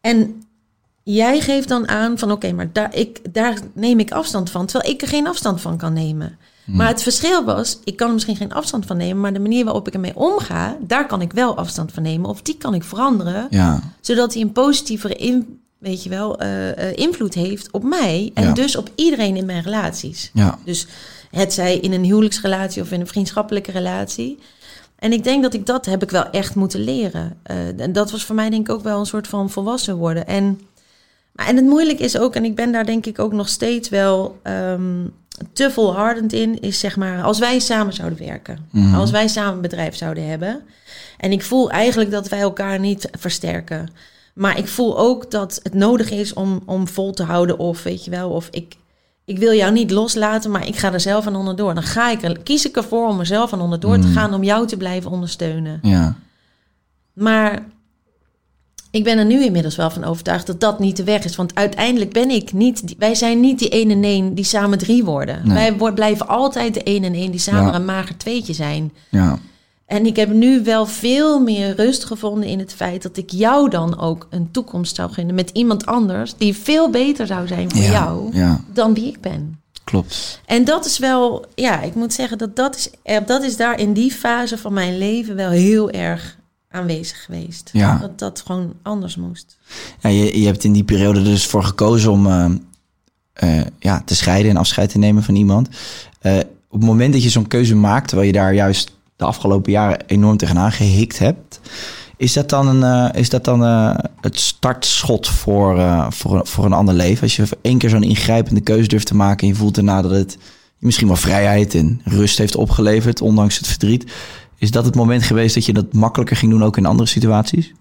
En jij geeft dan aan van oké, maar daar, ik, daar neem ik afstand van, terwijl ik er geen afstand van kan nemen. Maar het verschil was, ik kan er misschien geen afstand van nemen, maar de manier waarop ik ermee omga, daar kan ik wel afstand van nemen. Of die kan ik veranderen, ja, zodat hij een positievere in, weet je wel, eh, eh, invloed heeft op mij en Ja. dus op iedereen in mijn relaties. ja. Dus het zij in een huwelijksrelatie of in een vriendschappelijke relatie. En ik denk dat ik dat heb ik wel echt moeten leren. Eh, en dat was voor mij denk ik ook wel een soort van volwassen worden. En, en het moeilijk is ook, en ik ben daar denk ik ook nog steeds wel ehm, te volhardend in, is zeg maar als wij samen zouden werken. Als wij samen een bedrijf zouden hebben. En ik voel eigenlijk dat wij elkaar niet versterken. Maar ik voel ook dat het nodig is om, om vol te houden. Of weet je wel, of ik, ik wil jou niet loslaten, maar ik ga er zelf aan onderdoor. Dan ga ik er, kies ik ervoor om er zelf aan onderdoor te gaan, om jou te blijven ondersteunen. ja. Maar ik ben er nu inmiddels wel van overtuigd dat dat niet de weg is. Want uiteindelijk ben ik niet, wij zijn niet die één en één die samen drie worden. Nee. Wij wo- blijven altijd de één en één die samen Ja. een mager tweetje zijn. ja. En ik heb nu wel veel meer rust gevonden in het feit dat ik jou dan ook een toekomst zou gunnen met iemand anders die veel beter zou zijn voor Ja, jou dan wie ik ben. Klopt. En dat is wel, ja, ik moet zeggen dat dat is, eh, dat is daar in die fase van mijn leven wel heel erg aanwezig geweest. Ja. Dat dat gewoon anders moest. Ja, je, je hebt in die periode dus voor gekozen om eh, eh, ja, te scheiden en afscheid te nemen van iemand. Eh, op het moment dat je zo'n keuze maakt, terwijl je daar juist de afgelopen jaren enorm tegenaan gehikt hebt, is dat dan, een, is dat dan het startschot voor, voor, een- voor een ander leven? Als je één keer zo'n ingrijpende keuze durft te maken en je voelt daarna dat het misschien wel vrijheid en rust heeft opgeleverd, ondanks het verdriet. Is dat het moment geweest dat je dat makkelijker ging doen ook in andere situaties?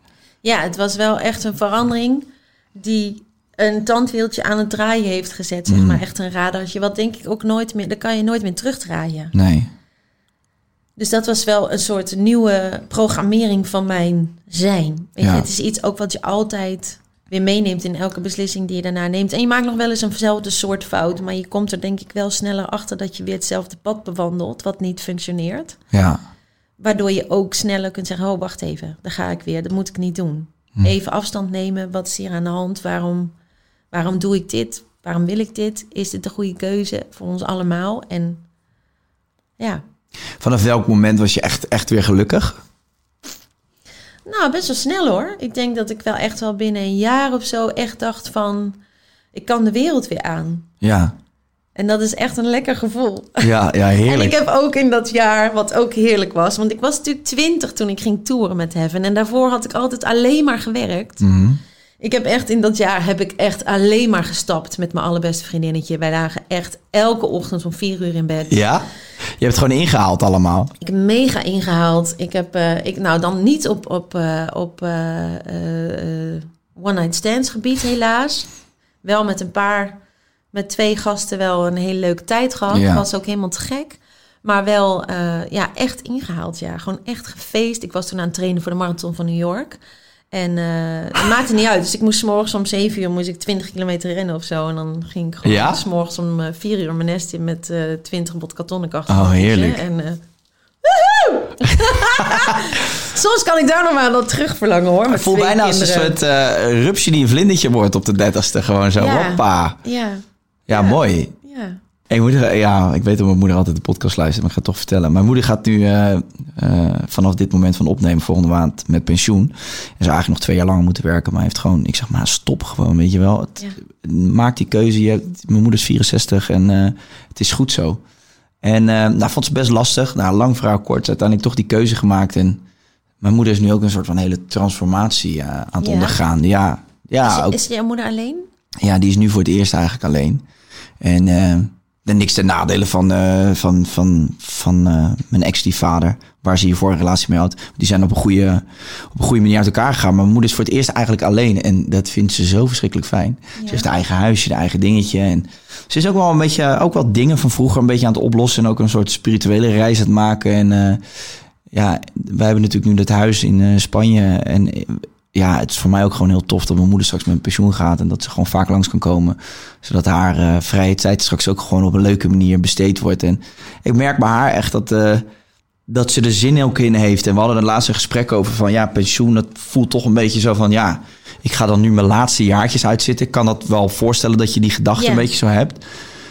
Ja, het was wel echt een verandering die een tandwieltje aan het draaien heeft gezet. Zeg maar echt een radartje. Wat denk ik ook nooit meer, daar kan je nooit meer terugdraaien. Nee. Dus dat was wel een soort nieuwe programmering van mijn zijn. Weet je, Ja. het is iets ook wat je altijd weer meeneemt in elke beslissing die je daarna neemt. En je maakt nog wel eens eenzelfde soort fout, maar je komt er denk ik wel sneller achter dat je weer hetzelfde pad bewandelt, wat niet functioneert. Ja. Waardoor je ook sneller kunt zeggen, oh wacht even, daar ga ik weer, dat moet ik niet doen. Hm. Even afstand nemen, wat is hier aan de hand, waarom, waarom doe ik dit, waarom wil ik dit, is dit de goede keuze voor ons allemaal? En ja, Vanaf welk moment was je echt, echt weer gelukkig? Nou, best wel snel hoor. Ik denk dat ik wel echt wel binnen een jaar of zo echt dacht van... ik kan de wereld weer aan. Ja. En dat is echt een lekker gevoel. Ja, ja En heerlijk. ik heb ook in dat jaar, wat ook heerlijk was... want ik was natuurlijk twintig toen ik ging toeren met Heaven... en daarvoor had ik altijd alleen maar gewerkt. Mhm. Ik heb echt in dat jaar heb ik echt alleen maar gestapt... met mijn allerbeste vriendinnetje. Wij lagen echt elke ochtend om vier uur in bed. Ja? Je hebt het gewoon ingehaald allemaal. Ik heb mega ingehaald. Ik heb, eh, ik, nou dan niet op, op, eh, op eh, eh, one-night stands gebied helaas. Wel met een paar, met twee gasten wel een hele leuke tijd gehad. Ja. Was ook helemaal te gek. Maar wel eh, ja, echt ingehaald, ja. Gewoon echt gefeest. Ik was toen aan het trainen voor de marathon van New York. En eh het maakte niet uit. Dus ik moest 's morgens om 7 uur moest ik 20 kilometer rennen of zo. En dan ging ik gewoon Ja? s morgens om eh, 4 uur mijn nest in met eh 20 bot kartonnenkasten. Oh, heerlijk. En, eh, woehoe! Soms kan ik daar nog maar dat terug verlangen hoor. Ik voel bijna als een soort eh rupsje die een vlindertje wordt op de dertigste. Gewoon zo, Ja. hoppa. Ja, Ja, mooi. ja. Hey, moeder, ja, ik weet dat mijn moeder altijd de podcast luistert, maar ik ga het toch vertellen. Mijn moeder gaat nu eh, eh, vanaf dit moment van opnemen volgende maand met pensioen. En zou eigenlijk nog twee jaar langer moeten werken, maar heeft gewoon, ik zeg maar, stop gewoon, weet je wel. Het, Maak die keuze. Je hebt, mijn moeder is 64 en eh, het is goed zo. En nou, vond ze best lastig. Nou, lang verhaal kort, uiteindelijk toch die keuze gemaakt. En mijn moeder is nu ook een soort van hele transformatie aan het Ja? ondergaan. Ja, ja, is, ook, is jouw moeder alleen? ja, die is nu voor het eerst eigenlijk alleen. En eh, er niks ten nadelen van, eh, van, van, van eh, mijn ex-stiefvader, waar ze hiervoor een relatie mee had. Die zijn op een, goede, op een goede manier uit elkaar gegaan. Maar mijn moeder is voor het eerst eigenlijk alleen. En dat vindt ze zo verschrikkelijk fijn. Ze heeft haar eigen huisje, haar eigen dingetje. En ze is ook wel een beetje, ook wel dingen van vroeger een beetje aan het oplossen. En ook een soort spirituele reis aan het maken. En ja, wij hebben natuurlijk nu dat huis in Spanje. En ja, het is voor mij ook gewoon heel tof dat mijn moeder straks met pensioen gaat. En dat ze gewoon vaak langs kan komen. Zodat haar eh, vrije tijd straks ook gewoon op een leuke manier besteed wordt. En ik merk bij haar echt dat, eh, dat ze er zin ook in heeft. En we hadden een laatste gesprek over van ja, pensioen. Dat voelt toch een beetje zo van ja, ik ga dan nu mijn laatste jaartjes uitzitten. Ik kan dat wel voorstellen dat je die gedachte een beetje zo hebt.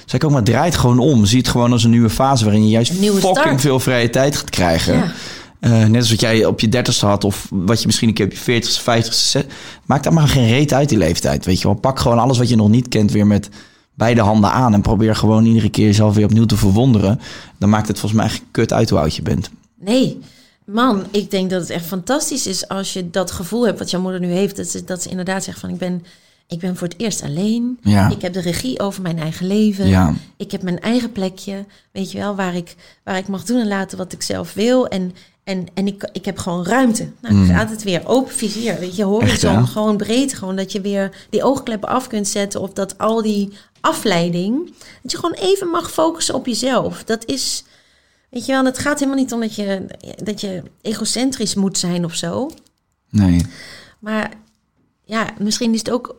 Zeg ik ook, maar draait gewoon om. Zie het gewoon als een nieuwe fase waarin je juist fucking start. veel vrije tijd gaat krijgen. Ja. Eh, net als wat jij op je dertigste had, of wat je misschien een keer op je veertigste, vijftigste... Maakt daar maar geen reet uit, die leeftijd. Weet je wel, pak gewoon alles wat je nog niet kent weer met beide handen aan... en probeer gewoon iedere keer jezelf weer opnieuw te verwonderen. Dan maakt het volgens mij echt kut uit hoe oud je bent. Nee. Man, ik denk dat het echt fantastisch is als je dat gevoel hebt wat jouw moeder nu heeft. Dat ze, dat ze inderdaad zegt van ik ben, ik ben voor het eerst alleen. Ja. Ik heb de regie over mijn eigen leven. Ja. Ik heb mijn eigen plekje, weet je wel, waar ik, waar ik mag doen en laten wat ik zelf wil. En, en, en ik, ik heb gewoon ruimte. Nou, Mm. gaat het weer open vizier, weet je, horizon, gewoon breed. Gewoon dat je weer die oogkleppen af kunt zetten of dat al die afleiding, dat je gewoon even mag focussen op jezelf. Dat is, weet je wel, het gaat helemaal niet om dat je, dat je egocentrisch moet zijn of zo. Nee. Maar ja, misschien is het ook.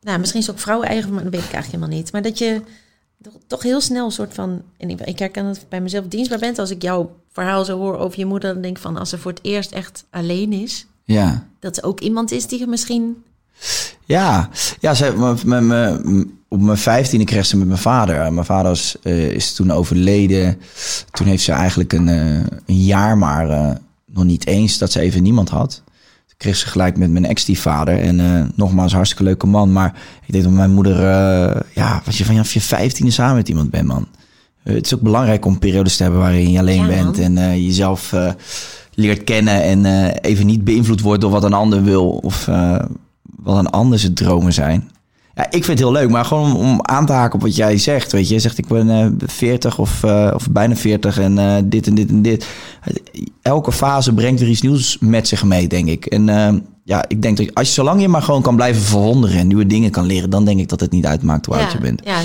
Nou, misschien is het ook vrouwen eigen, maar dat weet ik eigenlijk helemaal niet. Maar dat je toch, heel snel een soort van. En ik, ik herken het bij mezelf dienstbaar bent. Als ik jouw verhaal zo hoor over je moeder, dan denk ik van als ze voor het eerst echt alleen is, Ja. dat ze ook iemand is die er misschien. Ja, ja ze, met, met- op mijn vijftiende kreeg ze met mijn vader. Mijn vader was, eh, is toen overleden. Toen heeft ze eigenlijk een, eh, een jaar, maar eh, nog niet eens, dat ze even niemand had. Toen kreeg ze gelijk met mijn ex-stiefvader. En nogmaals, hartstikke leuke man. Maar ik denk dat mijn moeder, ja, was je vanaf je vijftiende samen met iemand bent, man. Eh, het is ook belangrijk om periodes te hebben waarin je alleen Ja, bent. En eh, jezelf eh, leert kennen. En even niet beïnvloed wordt door wat een ander wil. Of wat een ander zijn dromen zijn. Ja, ik vind het heel leuk, maar gewoon om, om aan te haken op wat jij zegt. Weet je, je zegt ik ben eh 40 of, of bijna 40 en dit en dit en dit. Elke fase brengt er iets nieuws met zich mee, denk ik. En ja, ik denk dat als je zolang je maar gewoon kan blijven verwonderen en nieuwe dingen kan leren, dan denk ik dat het niet uitmaakt hoe oud je bent. ja,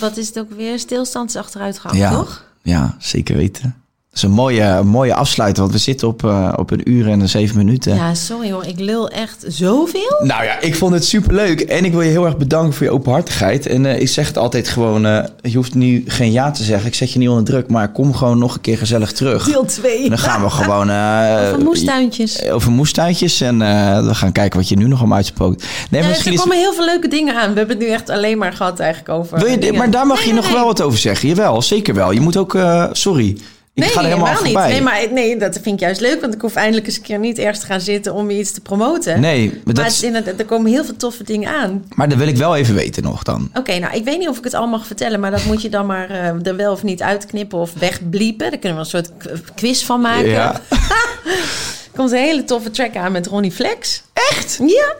wat is het ook weer? Stilstand is achteruitgang, Ja, toch? ja, zeker weten. Is een mooie, mooie afsluiter, want we zitten op, eh, op een uur en zeven minuten. Ja, sorry hoor, ik lul echt zoveel. Nou ja, ik vond het superleuk. En ik wil je heel erg bedanken voor je openhartigheid. En eh, ik zeg het altijd gewoon, eh, je hoeft nu geen ja te zeggen. Ik zet je niet onder druk, maar kom gewoon nog een keer gezellig terug. Deel 2. En dan gaan we gewoon... Over moestuintjes. Over moestuintjes. En we gaan kijken wat je nu nog allemaal uitspookt. Nee, Ja, misschien er is... komen heel veel leuke dingen aan. We hebben het nu echt alleen maar gehad eigenlijk over Wil je, maar daar mag Nee, je nee, nog nee. wel wat over zeggen. Jawel, zeker wel. Je moet ook... sorry. Ik nee, ga er helemaal helemaal niet. voorbij. Nee, maar nee, dat vind ik juist leuk, want ik hoef eindelijk eens een keer niet ergens te gaan zitten om iets te promoten. Nee, maar maar dat is- er komen heel veel toffe dingen aan. Maar dat wil ik wel even weten nog dan. Oké, nou, ik weet niet of ik het al mag vertellen, maar dat moet je dan maar eh, er wel of niet uitknippen of wegbliepen. Daar kunnen we een soort quiz van maken. Ja. Er komt een hele toffe track aan met Ronnie Flex. Echt? Ja.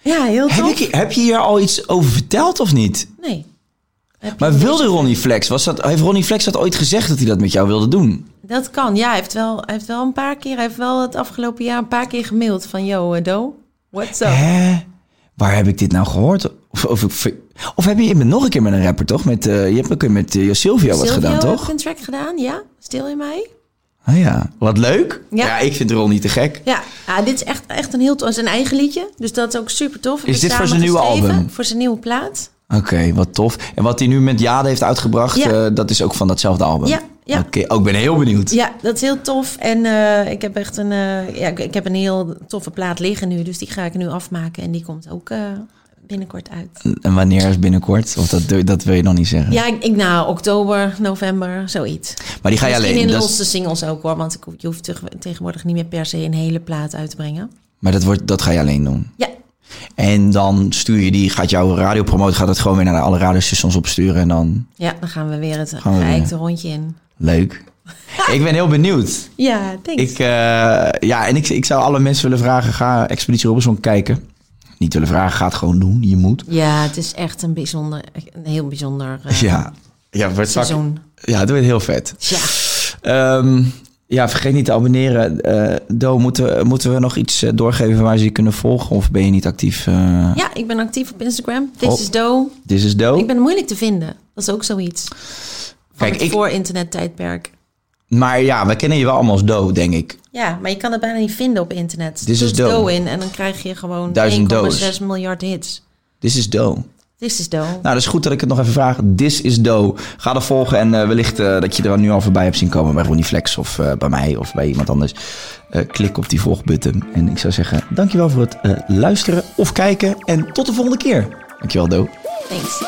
Ja, heel Heb, tof. ik, heb je hier al iets over verteld of niet? Nee. Maar een wilde Ronnie Flex, was dat, heeft Ronnie Flex dat ooit gezegd dat hij dat met jou wilde doen? Dat kan, ja. Hij heeft wel, hij heeft wel een paar keer, hij heeft wel het afgelopen jaar een paar keer gemaild van, yo, eh, Do, what's up? Hè? Waar heb ik dit nou gehoord? Of, of, of, of heb je, je nog een keer met een rapper, toch? Met, eh, je hebt ook met uh, Silvio wat Silvio gedaan, toch? een track gedaan, ja. Stil in mij. Ah ja, wat leuk. Ja, Ja. ik vind Ronnie te gek. Ja, ja dit is echt, echt een heel tof, zijn eigen liedje. Dus dat is ook super tof. Is dit voor zijn nieuwe album? Voor zijn nieuwe plaat. Oké, wat tof. En wat hij nu met Jade heeft uitgebracht, Ja. eh, dat is ook van datzelfde album? Ja, ja. Oké, ook ben heel benieuwd. Ja, dat is heel tof. En eh, ik heb echt een, eh, ja, ik- ik heb een heel toffe plaat liggen nu. Dus die ga ik nu afmaken. En die komt ook binnenkort uit. En wanneer is binnenkort? Of dat, dat wil je nog niet zeggen. Ja, ik, ik nou, oktober, november, zoiets. Maar die ga je Misschien alleen. in losse singles ook hoor. Want ik, je hoeft teg- tegenwoordig niet meer per se een hele plaat uit te brengen. maar dat, wordt, dat ga je alleen doen. Ja, En dan stuur je die, gaat jouw radiopromoot, gaat het gewoon weer naar alle radiostations opsturen en dan ja dan gaan we weer het geëikte rondje in. leuk. ik ben heel benieuwd. Ja, thanks. Ik, eh, ja, en ik, ik zou alle mensen willen vragen, ga Expeditie Robinson kijken. Niet willen vragen, ga het gewoon doen. Je moet. Ja, het is echt een bijzonder, een heel bijzonder eh, Ja, ja, het wordt seizoen. Ja, het wordt heel vet. Ja. Ehm, ja, vergeet niet te abonneren. Eh Do, moeten, moeten we nog iets eh, doorgeven waar ze je kunnen volgen? Of ben je niet actief? eh ja, ik ben actief op Instagram. This Oh. is Do. This is Do. Ik ben moeilijk te vinden. Dat is ook zoiets. Kijk, ik- voor internettijdperk. Maar ja, we kennen je wel allemaal als Do, denk ik. Ja, maar je kan het bijna niet vinden op internet. This is Doe Do. Do in en dan krijg je gewoon Duizend 1,6 miljard hits. This is Do. This is Do. Nou, dat is goed dat ik het nog even vraag. This is Do. Ga er volgen en eh, wellicht eh, dat je er nu al voorbij hebt zien komen bij Ronnie Flex of eh, bij mij of bij iemand anders. Eh, klik op die volgbutton. En ik zou zeggen, dankjewel voor het eh, luisteren of kijken en tot de volgende keer. Dankjewel Do. Thanks.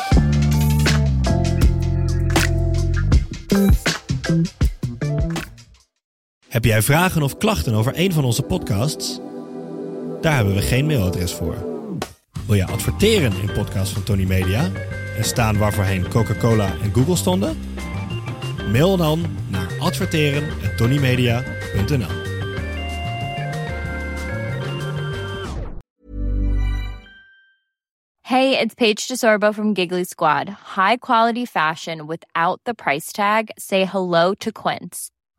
Heb jij vragen of klachten over een van onze podcasts? Daar hebben we geen mailadres voor. Wil je adverteren in podcasts van Tony Media en staan waarvoorheen Coca-Cola en Google stonden? Mail dan naar adverteren@tonymedia.nl. Hey, it's Paige DeSorbo from Giggly Squad. High quality fashion without the price tag. Say hello to Quince.